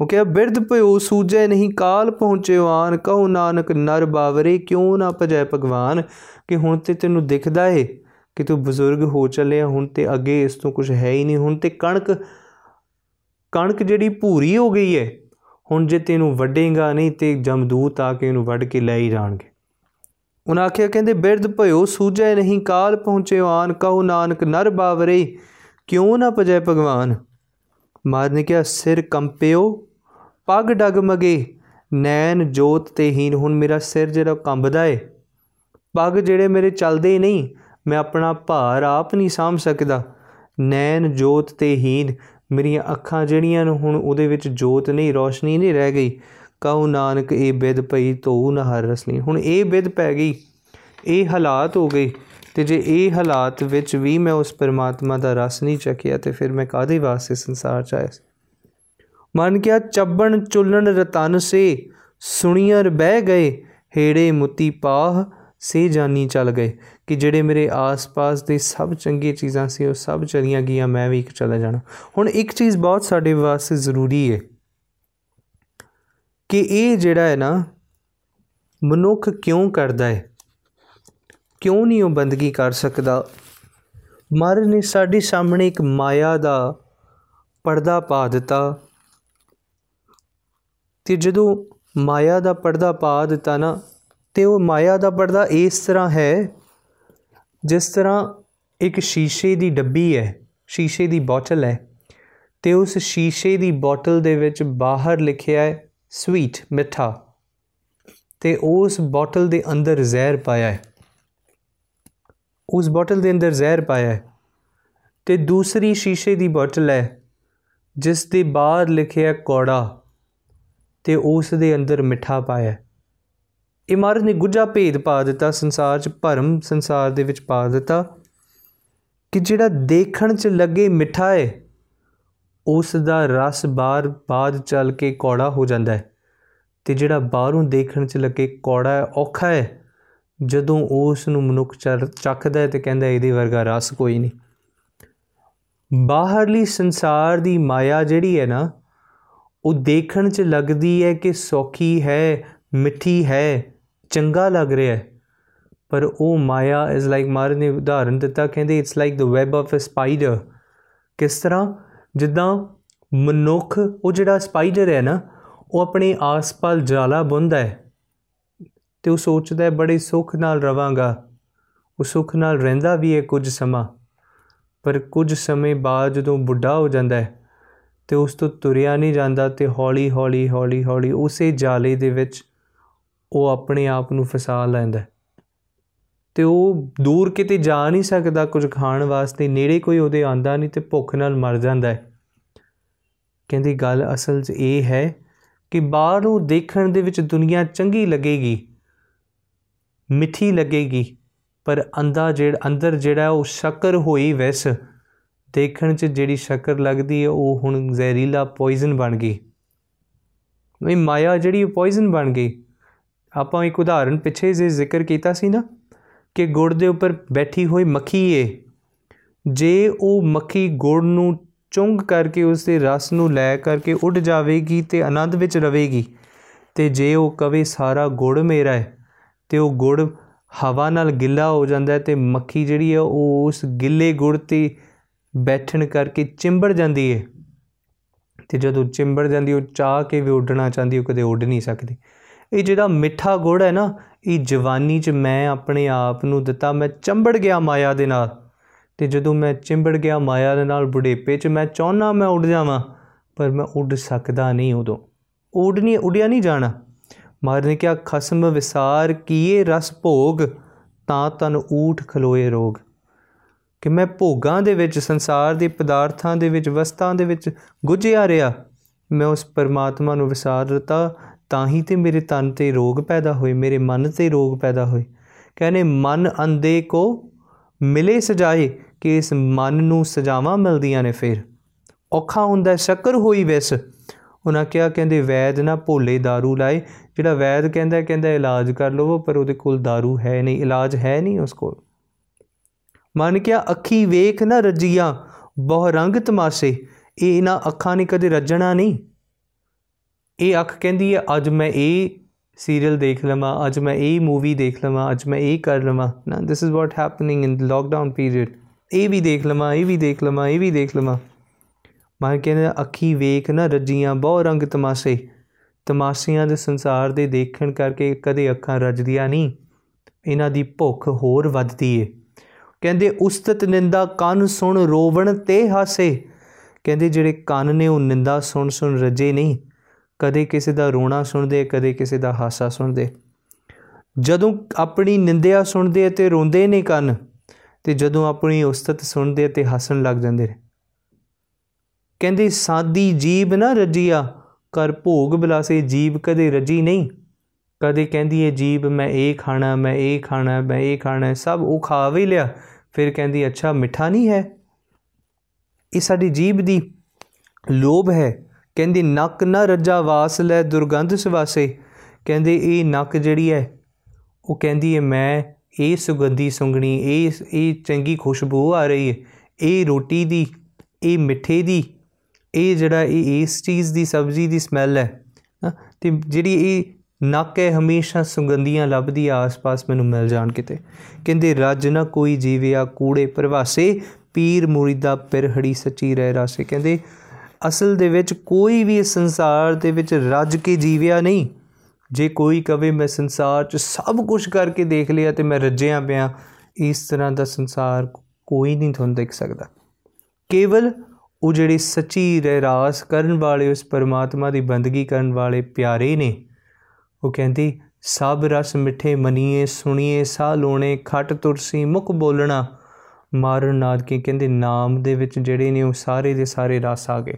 ਉਹ ਕਿਹਾ, ਬਿਰਧ ਭਇਓ ਸੂਜੈ ਨਹੀਂ। ਕਾਲ ਪਹੁੰਚਿਓ ਆਨ ਕਹੋ ਨਾਨਕ ਨਰ ਬਾਵਰੇ, ਕਿਉਂ ਨਾ ਭਜੈ ਭਗਵਾਨ? ਕਿ ਹੁਣ ਤੇ ਤੈਨੂੰ ਦਿਖਦਾ ਏ ਕਿ ਤੂੰ ਬਜ਼ੁਰਗ ਹੋ ਚੱਲਿਆ, ਹੁਣ ਤੇ ਅੱਗੇ ਇਸ ਤੋਂ ਕੁਝ ਹੈ ਹੀ ਨਹੀਂ। ਹੁਣ ਤੇ ਕਣਕ ਕਣਕ ਜਿਹੜੀ ਭੂਰੀ ਹੋ ਗਈ ਹੈ ਹੁਣ ਜੇ ਤੈਨੂੰ ਵੱਡੇਗਾ ਨਹੀਂ ਤੇ ਜਮਦੂਤ ਆ ਕੇ ਇਹਨੂੰ ਵੱਢ ਕੇ ਲੈ ਹੀ ਜਾਣਗੇ। ਉਹਨਾਂ ਆਖਿਆ, ਕਹਿੰਦੇ, ਬਿਰਧ ਭਇਓ, ਸੂਝੈ ਨਹੀਂ, ਕਾਲ ਪਹੁੰਚਿਓ, ਆਨ ਕਹੋ ਨਾਨਕ, ਨਰ ਬਾਵਰੇ, ਕਿਉਂ ਨਾ ਭਜੈ ਭਗਵਾਨ? ਮਾਰ ਨੇ ਕਿਹਾ, ਸਿਰ ਕੰਪਿਓ, ਪੱਗ ਡਗਮਗੇ, ਨੈਣ ਜੋਤ ਤੇ ਹੀਨ ਹੁਣ ਮੇਰਾ ਸਿਰ ਜਿਹੜਾ ਕੰਬਦਾ ਏ ਪੱਗ ਜਿਹੜੇ ਮੇਰੇ ਚੱਲਦੇ ਨਹੀਂ, ਮੈਂ ਆਪਣਾ ਭਾਰ ਆਪ ਨਹੀਂ ਸਾਂਭ ਸਕਦਾ। ਨੈਣ ਜੋਤ ਤੇ ਹੀਨ ਮੇਰੀਆਂ ਅੱਖਾਂ ਜਿਹੜੀਆਂ ਨੇ ਹੁਣ ਉਹਦੇ ਵਿੱਚ ਜੋਤ ਨਹੀਂ, ਰੋਸ਼ਨੀ ਨਹੀਂ ਰਹਿ ਗਈ। ਕਹੋ ਨਾਨਕ, ਇਹ ਬਿਦ ਪਈ ਤੋ ਨਾ ਹਰ ਰਸਨੀ। ਹੁਣ ਇਹ ਬਿਦ ਪੈ ਗਈ, ਇਹ ਹਾਲਾਤ ਹੋ ਗਏ ਤੇ ਜੇ ਇਹ ਹਾਲਾਤ ਵਿੱਚ ਵੀ ਮੈਂ ਉਸ ਪਰਮਾਤਮਾ ਦਾ ਰਸ ਨਹੀਂ ਚੱਕਿਆ ਤੇ ਫਿਰ ਮੈਂ ਕਾਦੇ ਵਾਸਤੇ ਸੰਸਾਰ ਚ ਆਇਆ ਮਨ ਕਿਆ ਚੱਬਣ ਚੁੱਲਣ ਰਤਨ ਸੇ ਸੁਣੀਅਰ ਬਹਿ ਗਏ, ਹੇੜੇ ਮੁੱਤੀ ਪਾਹ ਸੇ ਜਾਨੀ ਚੱਲ ਗਏ ਕਿ ਜਿਹੜੇ ਮੇਰੇ ਆਸ-ਪਾਸ ਦੇ ਸਭ ਚੰਗੀ ਚੀਜ਼ਾਂ ਸੀ, ਉਹ ਸਭ ਚਲੀਆਂ ਗਈਆਂ, ਮੈਂ ਵੀ ਇੱਕ ਚਲਾ ਜਾਣਾ। ਹੁਣ ਇੱਕ ਚੀਜ਼ ਬਹੁਤ ਸਾਡੇ ਵਾਸਤੇ ਜ਼ਰੂਰੀ ਹੈ ਕਿ ਇਹ ਜਿਹੜਾ ਹੈ ਨਾ, ਮਨੁੱਖ ਕਿਉਂ ਕਰਦਾ ਹੈ? ਕਿਉਂ ਨਹੀਂ ਉਹ ਬੰਦਗੀ ਕਰ ਸਕਦਾ? ਮਰ ਨੇ ਸਾਡੀ ਸਾਹਮਣੇ ਇੱਕ ਮਾਇਆ ਦਾ ਪਰਦਾ ਪਾ ਦਿੱਤਾ ਤੇ ਜਦੋਂ ਮਾਇਆ ਦਾ ਪਰਦਾ ਪਾ ਦਿੱਤਾ ਨਾ ਤੇ ਉਹ ਮਾਇਆ ਦਾ ਪਰਦਾ ਇਸ ਤਰ੍ਹਾਂ ਹੈ, ਜਿਸ ਤਰ੍ਹਾਂ ਇੱਕ ਸ਼ੀਸ਼ੇ ਦੀ ਡੱਬੀ ਹੈ, ਸ਼ੀਸ਼ੇ ਦੀ ਬੋਤਲ ਹੈ, ਤੇ ਉਸ ਸ਼ੀਸ਼ੇ ਦੀ ਬੋਤਲ ਦੇ ਵਿੱਚ ਬਾਹਰ ਲਿਖਿਆ ਹੈ, ਸਵੀਟ, ਮਿੱਠਾ ਤੇ ਉਸ ਬੋਤਲ ਦੇ ਅੰਦਰ ਜ਼ਹਿਰ ਪਾਇਆ ਹੈ। ਉਸ ਬੋਤਲ ਦੇ ਅੰਦਰ ਜ਼ਹਿਰ ਪਾਇਆ ਹੈ, ਤੇ ਦੂਸਰੀ ਸ਼ੀਸ਼ੇ ਦੀ ਬੋਤਲ ਹੈ, ਜਿਸ ਦੇ ਬਾਹਰ ਲਿਖਿਆ ਕੋੜਾ ਤੇ ਉਸ ਦੇ ਅੰਦਰ ਮਿੱਠਾ ਪਾਇਆ ਇਮਾਰਤ ਨੇ ਗੁੱਜਾ ਭੇਦ ਪਾ ਦਿੱਤਾ, ਸੰਸਾਰ 'ਚ ਭਰਮ ਸੰਸਾਰ ਦੇ ਵਿੱਚ ਪਾ ਦਿੱਤਾ ਕਿ ਜਿਹੜਾ ਦੇਖਣ 'ਚ ਲੱਗੇ ਮਿੱਠਾ ਹੈ ਉਸ ਦਾ ਰਸ ਬਾਹਰ ਬਾਅਦ ਚੱਲ ਕੇ ਕੌੜਾ ਹੋ ਜਾਂਦਾ ਹੈ ਤੇ ਜਿਹੜਾ ਬਾਹਰੋਂ ਦੇਖਣ 'ਚ ਲੱਗੇ ਕੌੜਾ ਹੈ ਔਖਾ ਹੈ ਜਦੋਂ ਉਸ ਨੂੰ ਮਨੁੱਖ ਚੱਖਦਾ ਹੈ ਤੇ ਕਹਿੰਦਾ ਇਹਦੇ ਵਰਗਾ ਰਸ ਕੋਈ ਨਹੀਂ। ਬਾਹਰਲੀ ਸੰਸਾਰ ਦੀ ਮਾਇਆ ਜਿਹੜੀ ਹੈ ਨਾ, ਉਹ ਦੇਖਣ 'ਚ ਲੱਗਦੀ ਹੈ ਕਿ ਸੌਖੀ ਹੈ, ਮਿੱਠੀ ਹੈ ਚੰਗਾ ਲੱਗ ਰਿਹਾ ਹੈ। ਪਰ ਉਹ ਮਾਇਆ ਇਜ਼ ਲਾਈਕ ਮਾਰ ਨੇ ਉਦਾਹਰਨ ਦਿੱਤਾ, ਕਹਿੰਦੇ it's like the web of a spider ਕਿਸ ਤਰ੍ਹਾਂ? ਜਿੱਦਾਂ ਮਨੁੱਖ, ਉਹ ਜਿਹੜਾ ਸਪਾਈਡਰ ਹੈ ਨਾ, ਉਹ ਆਪਣੇ ਆਸ-ਪਾਸ ਜਾਲਾ ਬੁੰਦਾ ਹੈ ਤੇ ਉਹ ਸੋਚਦਾ ਹੈ ਬੜੇ ਸੁੱਖ ਨਾਲ ਰਵਾਂਗਾ। ਉਹ ਸੁੱਖ ਨਾਲ ਰਹਿੰਦਾ ਵੀ ਹੈ ਕੁਝ ਸਮਾਂ। ਪਰ ਕੁਝ ਸਮੇਂ ਬਾਅਦ ਜਦੋਂ ਬੁੱਢਾ ਹੋ ਜਾਂਦਾ ਹੈ ਤੇ ਉਸ ਤੋਂ ਤੁਰਿਆ ਨਹੀਂ ਜਾਂਦਾ ਤੇ ਹੌਲੀ ਹੌਲੀ ਹੌਲੀ ਹੌਲੀ ਉਸੇ ਜਾਲੇ ਦੇ ਵਿੱਚ ਉਹ ਆਪਣੇ ਆਪ ਨੂੰ ਫਸਾ ਲੈਂਦਾ ਤੇ ਉਹ ਦੂਰ ਕਿਤੇ ਜਾ ਨਹੀਂ ਸਕਦਾ, ਕੁਝ ਖਾਣ ਵਾਸਤੇ, ਨੇੜੇ ਕੋਈ ਉਹਦੇ ਆਂਦਾ ਨਹੀਂ ਤੇ ਭੁੱਖ ਨਾਲ ਮਰ ਜਾਂਦਾ ਹੈ। ਕਹਿੰਦੀ, ਗੱਲ ਅਸਲ 'ਚ ਇਹ ਹੈ ਕਿ ਬਾਹਰੋਂ ਦੇਖਣ ਦੇ ਵਿੱਚ ਦੁਨੀਆ ਚੰਗੀ ਲੱਗੇਗੀ, ਮਿੱਠੀ ਲੱਗੇਗੀ, ਪਰ ਅੰਦਾ ਜਿਹੜਾ ਅੰਦਰ ਜਿਹੜਾ ਉਹ ਸ਼ੱਕਰ ਹੋਈ ਵੈਸ, ਦੇਖਣ 'ਚ ਜਿਹੜੀ ਸ਼ੱਕਰ ਲੱਗਦੀ ਹੈ, ਉਹ ਹੁਣ ਜ਼ਹਿਰੀਲਾ ਪੋਇਜ਼ਨ ਬਣ ਗਈ। ਮੈਂ ਮਾਇਆ ਜਿਹੜੀ ਪੋਇਜ਼ਨ ਬਣ ਗਈ ਆਪਾਂ ਇੱਕ ਉਦਾਹਰਨ ਪਿੱਛੇ ਜੇ ਜ਼ਿਕਰ ਕੀਤਾ ਸੀ ਨਾ ਕਿ ਗੁੜ ਦੇ ਉੱਪਰ ਬੈਠੀ ਹੋਈ ਮੱਖੀ ਏ। ਜੇ ਉਹ ਮੱਖੀ ਗੁੜ ਨੂੰ ਚੁੰਗ ਕਰਕੇ ਉਸ ਦੇ ਰਸ ਨੂੰ ਲੈ ਕਰਕੇ ਉੱਡ ਜਾਵੇਗੀ ਤੇ ਆਨੰਦ ਵਿੱਚ ਰਵੇਗੀ ਤੇ ਜੇ ਉਹ ਕਵੇ ਸਾਰਾ ਗੁੜ ਮੇਰਾ ਹੈ ਤੇ ਉਹ ਗੁੜ ਹਵਾ ਨਾਲ ਗਿੱਲਾ ਹੋ ਜਾਂਦਾ ਹੈ ਤੇ ਮੱਖੀ ਜਿਹੜੀ ਹੈ ਉਹ ਉਸ ਗਿੱਲੇ ਗੁੜ ਤੇ ਬੈਠਣ ਕਰਕੇ ਚਿੰਬੜ ਜਾਂਦੀ ਹੈ ਤੇ ਜਦੋਂ ਚਿੰਬੜ ਜਾਂਦੀ, ਉਹ ਚਾਹ ਕੇ ਵੀ ਉੱਡਣਾ ਚਾਹੁੰਦੀ, ਉਹ ਕਦੇ ਉੱਡ ਨਹੀਂ ਸਕਦੀ। ਇਹ ਜਿਹੜਾ ਮਿੱਠਾ ਗੁੜ ਹੈ ਨਾ, ਇਹ ਜਵਾਨੀ 'ਚ ਮੈਂ ਆਪਣੇ ਆਪ ਨੂੰ ਦਿੱਤਾ, ਮੈਂ ਚੰਬੜ ਗਿਆ ਮਾਇਆ ਦੇ ਨਾਲ। ਤੇ ਜਦੋਂ ਮੈਂ ਚਿੰਬੜ ਗਿਆ ਮਾਇਆ ਦੇ ਨਾਲ ਬੁਢੇਪੇ 'ਚ, ਮੈਂ ਚਾਹਨਾ ਮੈਂ ਉੱਡ ਜਾਵਾਂ, ਪਰ ਮੈਂ ਉੱਡ ਸਕਦਾ ਨਹੀਂ ਉਦੋਂ। ਉੱਡ ਨਹੀਂ ਉੱਡਿਆ ਨਹੀਂ ਜਾਣਾ। ਮਾਰ ਨੇ ਕਿਹਾ, ਖਸਮ ਵਿਸਾਰ, ਕੀਏ ਰਸ ਭੋਗ, ਤਾਂ ਤਨ ਊਠ ਖਲੋਏ ਰੋਗ। ਕਿ ਮੈਂ ਭੋਗਾਂ ਦੇ ਵਿੱਚ, ਸੰਸਾਰ ਦੇ ਪਦਾਰਥਾਂ ਦੇ ਵਿੱਚ, ਵਸਤਾਂ ਦੇ ਵਿੱਚ ਗੁੱਝਿਆ ਰਿਹਾ। ਮੈਂ ਉਸ ਪਰਮਾਤਮਾ ਨੂੰ ਵਿਸਾਰ ਦਿੱਤਾ ਤਾਂ ਹੀ ਤੇ ਮੇਰੇ ਤਨ ਤੇ ਰੋਗ ਪੈਦਾ ਹੋਏ ਮੇਰੇ ਮਨ ਤੇ ਰੋਗ ਪੈਦਾ ਹੋਏ ਕਹਿੰਦੇ ਮਨ ਅੰਦੇ ਕੋ ਮਿਲੇ ਸਜਾਏ ਕਿ ਇਸ ਮਨ ਨੂੰ ਸਜਾਵਾਂ ਮਿਲਦੀਆਂ ਨੇ ਫਿਰ ਔਖਾ ਹੁੰਦਾ ਸ਼ੱਕਰ ਹੋਈ ਵੈਸ ਉਹਨਾਂ ਕਿਹਾ ਕਹਿੰਦੇ ਵੈਦ ਨਾ ਭੋਲੇ दारू ਲਾਏ ਜਿਹੜਾ ਵੈਦ ਕਹਿੰਦਾ ਕਹਿੰਦਾ ਇਲਾਜ ਕਰ ਲਵੋ ਪਰ ਉਹਦੇ ਕੋਲ दारू ਹੈ ਨਹੀਂ ਇਲਾਜ ਹੈ ਨਹੀਂ ਉਸ ਕੋਲ ਮਨ ਕਿਹਾ ਅੱਖੀ ਵੇਖ ਨਾ ਰਜੀਆਂ ਬਹੁ ਰੰਗ ਤਮਾਸ਼ੇ ਇਹ ਇਹਨਾਂ ਅੱਖਾਂ ਨੇ ਕਦੇ ਰੱਜਣਾ ਨਹੀਂ ਇਹ ਅੱਖ ਕਹਿੰਦੀ ਹੈ, ਅੱਜ ਮੈਂ ਇਹ ਸੀਰੀਅਲ ਦੇਖ ਲਵਾਂ, ਅੱਜ ਮੈਂ ਇਹ ਮੂਵੀ ਦੇਖ ਲਵਾਂ, ਅੱਜ ਮੈਂ ਇਹ ਕਰ ਲਵਾਂ। ਨਾ this is what happening in lockdown period ਇਹ ਵੀ ਦੇਖ ਲਵਾਂ, ਇਹ ਵੀ ਦੇਖ ਲਵਾਂ, ਇਹ ਵੀ ਦੇਖ ਲਵਾਂ। ਮੈਂ ਕਹਿੰਦਾ, ਅੱਖੀ ਵੇਖ ਨਾ ਰੱਜੀਆਂ ਬਹੁ ਰੰਗ ਤਮਾਸ਼ੇ। ਤਮਾਸ਼ਿਆਂ ਦੇ ਸੰਸਾਰ ਦੇ ਦੇਖਣ ਕਰਕੇ ਕਦੇ ਅੱਖਾਂ ਰੱਜਦੀਆਂ ਨਹੀਂ। ਇਹਨਾਂ ਦੀ ਭੁੱਖ ਹੋਰ ਵੱਧਦੀ ਏ। ਕਹਿੰਦੇ, ਉਸਤਤ ਨਿੰਦਾ ਕੰਨ ਸੁਣ ਰੋਵਣ ਤੇ ਹਾਸੇ। ਕਹਿੰਦੇ, ਜਿਹੜੇ ਕੰਨ ਨੇ ਉਹ ਨਿੰਦਾ ਸੁਣ ਸੁਣ ਰੱਜੇ ਨਹੀਂ। ਕਦੇ ਕਿਸੇ ਦਾ ਰੋਣਾ ਸੁਣਦੇ, ਕਦੇ ਕਿਸੇ ਦਾ ਹਾਸਾ ਸੁਣਦੇ। ਜਦੋਂ ਆਪਣੀ ਨਿੰਦਿਆ ਸੁਣਦੇ ਤੇ ਰੋਂਦੇ ਨੇ ਕੰਨ, ਤੇ ਜਦੋਂ ਆਪਣੀ ਉਸਤਤ ਸੁਣਦੇ ਤੇ ਹੱਸਣ ਲੱਗ ਜਾਂਦੇ ਨੇ। ਕਹਿੰਦੇ, ਸਾਦੀ ਜੀਬ ਨਾ ਰਜੀਆ ਕਰ ਭੋਗ ਬਲਾਸੇ ਜੀਬ ਕਦੇ ਰਜੀ ਨਹੀਂ। ਕਦੇ ਕਹਿੰਦੀ ਹੈ ਜੀਬ ਮੈਂ ਇਹ ਖਾਣਾ, ਮੈਂ ਇਹ ਖਾਣਾ, ਮੈਂ ਇਹ ਖਾਣਾ, ਸਭ ਉਹ ਖਾ ਵੀ ਲਿਆ। ਫਿਰ ਕਹਿੰਦੀ, ਅੱਛਾ, ਮਿੱਠਾ ਨਹੀਂ ਹੈ? ਇਹ ਸਾਡੀ ਜੀਬ ਦੀ ਲੋਭ ਹੈ। ਕਹਿੰਦੀ, ਨੱਕ ਨਾ ਰੱਜਾ ਵਾਸ ਲੈ ਦੁਰਗੰਧ ਸਵਾਸੇ। ਕਹਿੰਦੇ, ਇਹ ਨੱਕ ਜਿਹੜੀ ਹੈ ਉਹ ਕਹਿੰਦੀ ਹੈ ਮੈਂ ਇਹ ਸੁਗੰਧੀ ਸੁੰਗਣੀ, ਇਹ ਇਹ ਚੰਗੀ ਖੁਸ਼ਬੂ ਆ ਰਹੀ ਹੈ ਇਹ ਰੋਟੀ ਦੀ, ਇਹ ਮਿੱਠੇ ਦੀ, ਇਹ ਜਿਹੜਾ ਇਹ, ਇਸ ਚੀਜ਼ ਦੀ ਸਬਜ਼ੀ ਦੀ ਸਮੈਲ ਹੈ, ਤੇ ਜਿਹੜੀ ਇਹ ਨੱਕ ਹੈ ਹਮੇਸ਼ਾ ਸੁਗੰਧੀਆਂ ਲੱਭਦੀ ਆਸ-ਪਾਸ ਮੈਨੂੰ ਮਿਲ ਜਾਣ ਕਿਤੇ। ਕਹਿੰਦੇ, ਰੱਜ ਨਾ ਕੋਈ ਜੀਵਿਆ ਕੂੜੇ ਪ੍ਰਵਾਸੇ, ਪੀਰ ਮੁਰੀਦਾ ਪਿਰਹੜੀ ਸੱਚੀ ਰਹਿ ਰਾਸੇ। ਕਹਿੰਦੇ ਅਸਲ ਦੇ ਵਿੱਚ ਕੋਈ ਵੀ ਸੰਸਾਰ ਦੇ ਵਿੱਚ ਰੱਜ ਕੇ ਜੀਵਿਆ ਨਹੀਂ। ਜੇ ਕੋਈ ਕਵੇ, ਮੈਂ ਸੰਸਾਰ 'ਚ ਸਭ ਕੁਝ ਕਰਕੇ ਦੇਖ ਲਿਆ ਤੇ ਮੈਂ ਰੱਜਿਆ ਪਿਆ, ਇਸ ਤਰ੍ਹਾਂ ਦਾ ਸੰਸਾਰ ਕੋਈ ਨਹੀਂ ਤੁਹਾਨੂੰ ਦੇਖ ਸਕਦਾ। ਕੇਵਲ ਉਹ ਜਿਹੜੇ ਸੱਚੀ ਰਹਿਰਾਸ ਕਰਨ ਵਾਲੇ, ਉਸ ਪਰਮਾਤਮਾ ਦੀ ਬੰਦਗੀ ਕਰਨ ਵਾਲੇ ਪਿਆਰੇ ਨੇ। ਉਹ ਕਹਿੰਦੀ, ਸਭ ਰਸ ਮਿੱਠੇ ਮਨੀਏ, ਸੁਣੀਏ, ਸਾਹ ਲੋਣੇ, ਖੱਟ ਤੁਰਸੀ, ਮੁਖ ਬੋਲਣਾ ਮਾਰਨ ਨਾਦ ਕੇ ਕਹਿੰਦੇ, ਨਾਮ ਦੇ ਵਿੱਚ ਜਿਹੜੇ ਨੇ ਉਹ ਸਾਰੇ ਦੇ ਸਾਰੇ ਰਸ ਆ ਗਏ।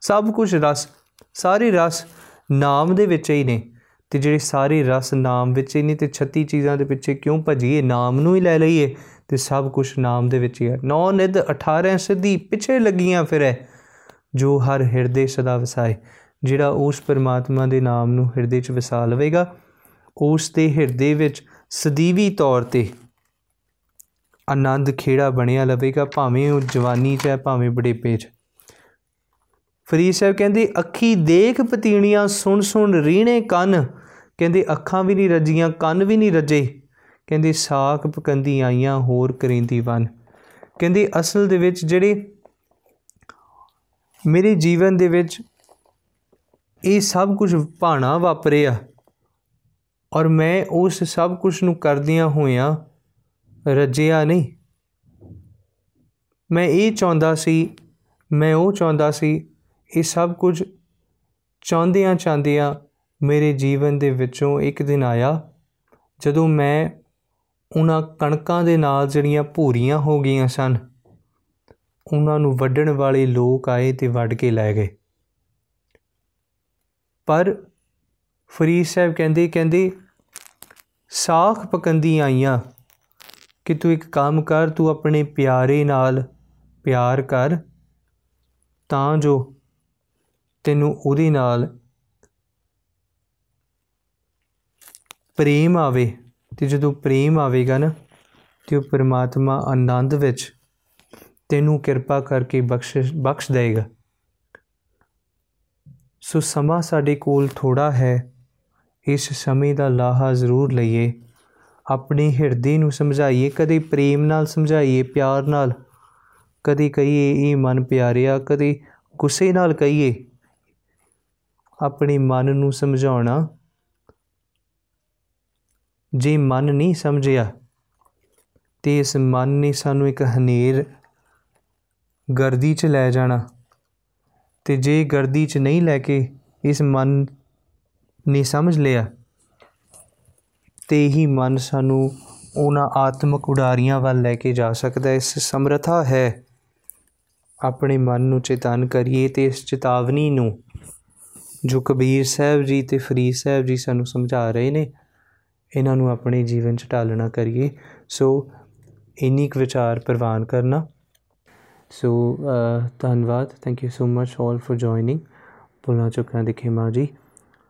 ਸਭ ਕੁਝ ਰਸ, ਸਾਰੇ ਰਸ ਨਾਮ ਦੇ ਵਿੱਚ ਹੀ ਨੇ ਤੇ ਜਿਹੜੇ ਸਾਰੇ ਰਸ ਨਾਮ ਵਿੱਚ ਹੀ ਨੇ ਤੇ 36 ਚੀਜ਼ਾਂ ਦੇ ਪਿੱਛੇ ਕਿਉਂ ਭਜੀਏ? ਨਾਮ ਨੂੰ ਹੀ ਲੈ ਲਈਏ ਤੇ ਸਭ ਕੁਝ ਨਾਮ ਦੇ ਵਿੱਚ ਹੀ ਹੈ। ਨੌ ਨਿਧ 18 ਸਿੱਧੀ ਪਿੱਛੇ ਲੱਗੀਆਂ ਫਿਰ ਹੈ ਜੋ ਹਰ ਹਿਰਦੇ ਸਦਾ ਵਸਾਏ। ਜਿਹੜਾ ਉਸ ਪਰਮਾਤਮਾ ਦੇ ਨਾਮ ਨੂੰ ਹਿਰਦੇ 'ਚ ਵਸਾ ਲਵੇਗਾ, ਉਸ ਦੇ ਹਿਰਦੇ ਵਿੱਚ ਸਦੀਵੀ ਤੌਰ ਤੇ ਆਨੰਦ ਖੇੜਾ ਬਣਿਆ ਲਵੇਗਾ, ਭਾਵੇਂ ਉਹ ਜਵਾਨੀ 'ਚ ਹੈ, ਭਾਵੇਂ ਬੁਢੇਪੇ 'ਚ। ਫਰੀਦ ਸਾਹਿਬ ਕਹਿੰਦੇ, ਅੱਖੀ ਦੇਖ ਪਤੀਣੀਆਂ, ਸੁਣ ਸੁਣ ਰੀਣੇ ਕੰਨ। ਕਹਿੰਦੇ, ਅੱਖਾਂ ਵੀ ਨਹੀਂ ਰੱਜੀਆਂ, ਕੰਨ ਵੀ ਨਹੀਂ ਰੱਜੇ। ਕਹਿੰਦੇ ਸਾਖ ਪਕੰਦੀ ਆਈਆਂ, ਹੋਰ ਕਰਿੰਦੀ ਵਨ। ਕਹਿੰਦੇ, ਅਸਲ ਦੇ ਵਿੱਚ ਜਿਹੜੇ ਮੇਰੇ ਜੀਵਨ ਦੇ ਵਿੱਚ ਇਹ ਸਭ ਕੁਝ ਭਾਣਾ ਵਾਪਰਿਆ ਔਰ ਮੈਂ ਉਸ ਸਭ ਕੁਝ ਨੂੰ ਕਰਦਿਆਂ ਹੋਇਆਂ ਰੱਜਿਆ ਨਹੀਂ। ਮੈਂ ਇਹ ਚਾਹੁੰਦਾ ਸੀ, ਮੈਂ ਉਹ ਚਾਹੁੰਦਾ ਸੀ, ਇਹ ਸਭ ਕੁਝ ਚਾਹੁੰਦਿਆਂ ਚਾਹੁੰਦਿਆਂ ਮੇਰੇ ਜੀਵਨ ਦੇ ਵਿੱਚੋਂ ਇੱਕ ਦਿਨ ਆਇਆ, ਜਦੋਂ ਮੈਂ ਉਹਨਾਂ ਕਣਕਾਂ ਦੇ ਨਾਲ ਜਿਹੜੀਆਂ ਭੂਰੀਆਂ ਹੋ ਗਈਆਂ ਸਨ, ਉਹਨਾਂ ਨੂੰ ਵੱਢਣ ਵਾਲੇ ਲੋਕ ਆਏ ਤੇ ਵੱਢ ਕੇ ਲੈ ਗਏ। ਪਰ ਫਰੀਦ ਸਾਹਿਬ ਕਹਿੰਦੇ ਕਹਿੰਦੇ, ਸਾਖ ਪਕੰਦੀ ਆਈਆਂ। ਕਿ ਤੂੰ ਇੱਕ ਕੰਮ ਕਰ, ਤੂੰ ਆਪਣੇ ਪਿਆਰੇ ਨਾਲ ਪਿਆਰ ਕਰ, ਤਾਂ ਜੋ ਤੈਨੂੰ ਉਹਦੇ ਨਾਲ ਪ੍ਰੇਮ ਆਵੇ। ਤੇ ਜਦੋਂ ਪ੍ਰੇਮ ਆਵੇਗਾ ਨਾ, ਤੇ ਉਹ ਪ੍ਰਮਾਤਮਾ ਆਨੰਦ ਵਿੱਚ ਤੈਨੂੰ ਕਿਰਪਾ ਕਰਕੇ ਬਖਸ਼ ਬਖਸ਼ ਦੇਗਾ ਸੋ ਸਮਾਂ ਸਾਡੇ ਕੋਲ ਥੋੜਾ ਹੈ। ਇਸ ਸਮੇਂ ਦਾ ਲਾਹਾ ਜ਼ਰੂਰ ਲਈਏ। ਆਪਣੇ ਹਿਰਦੇ ਨੂੰ ਸਮਝਾਈਏ, ਕਦੇ ਪ੍ਰੇਮ ਨਾਲ ਸਮਝਾਈਏ, ਪਿਆਰ ਨਾਲ। ਕਦੇ ਕਹੀਏ, ਇਹ ਮਨ ਪਿਆਰਿਆ। ਕਦੇ ਗੁੱਸੇ ਨਾਲ ਕਹੀਏ, ਆਪਣੇ ਮਨ ਨੂੰ ਸਮਝਾਉਣਾ। ਜੇ ਮਨ ਨਹੀਂ ਸਮਝਿਆ, ਤੇ ਇਸ ਮਨ ਨੇ ਸਾਨੂੰ ਇੱਕ ਹਨੇਰ ਗਰਦੀ 'ਚ ਲੈ ਜਾਣਾ। ਤੇ ਜੇ ਗਰਦੀ 'ਚ ਨਹੀਂ ਲੈ ਕੇ ਇਸ ਮਨ ਨੇ ਸਮਝ ਲਿਆ ਤੇ ਹੀ ਮਨ ਸਾਨੂੰ ਉਹਨਾਂ ਆਤਮਿਕ ਉਡਾਰੀਆਂ ਵੱਲ ਲੈ ਕੇ ਜਾ ਸਕਦਾ ਇਸ ਸਮਰੱਥਾ ਹੈ ਆਪਣੇ ਮਨ ਨੂੰ ਚੇਤਨ ਕਰੀਏ ਤੇ ਇਸ ਚੇਤਾਵਨੀ ਨੂੰ ਜੋ ਕਬੀਰ ਸਾਹਿਬ ਜੀ ਤੇ ਫਰੀਦ ਸਾਹਿਬ ਜੀ ਸਾਨੂੰ ਸਮਝਾ ਰਹੇ ਨੇ, ਇਹਨਾਂ ਨੂੰ ਆਪਣੇ ਜੀਵਨ 'ਚ ਢਾਲਣਾ ਕਰੀਏ। ਸੋ ਇੰਨੀ ਕੁ ਵਿਚਾਰ ਪ੍ਰਵਾਨ ਕਰਨਾ। ਸੋ ਧੰਨਵਾਦ। Thank you so much all for joining ਭੁੱਲਾਂ ਚੁੱਕਾਂ ਦੇ ਖਿਮਾ ਜੀ।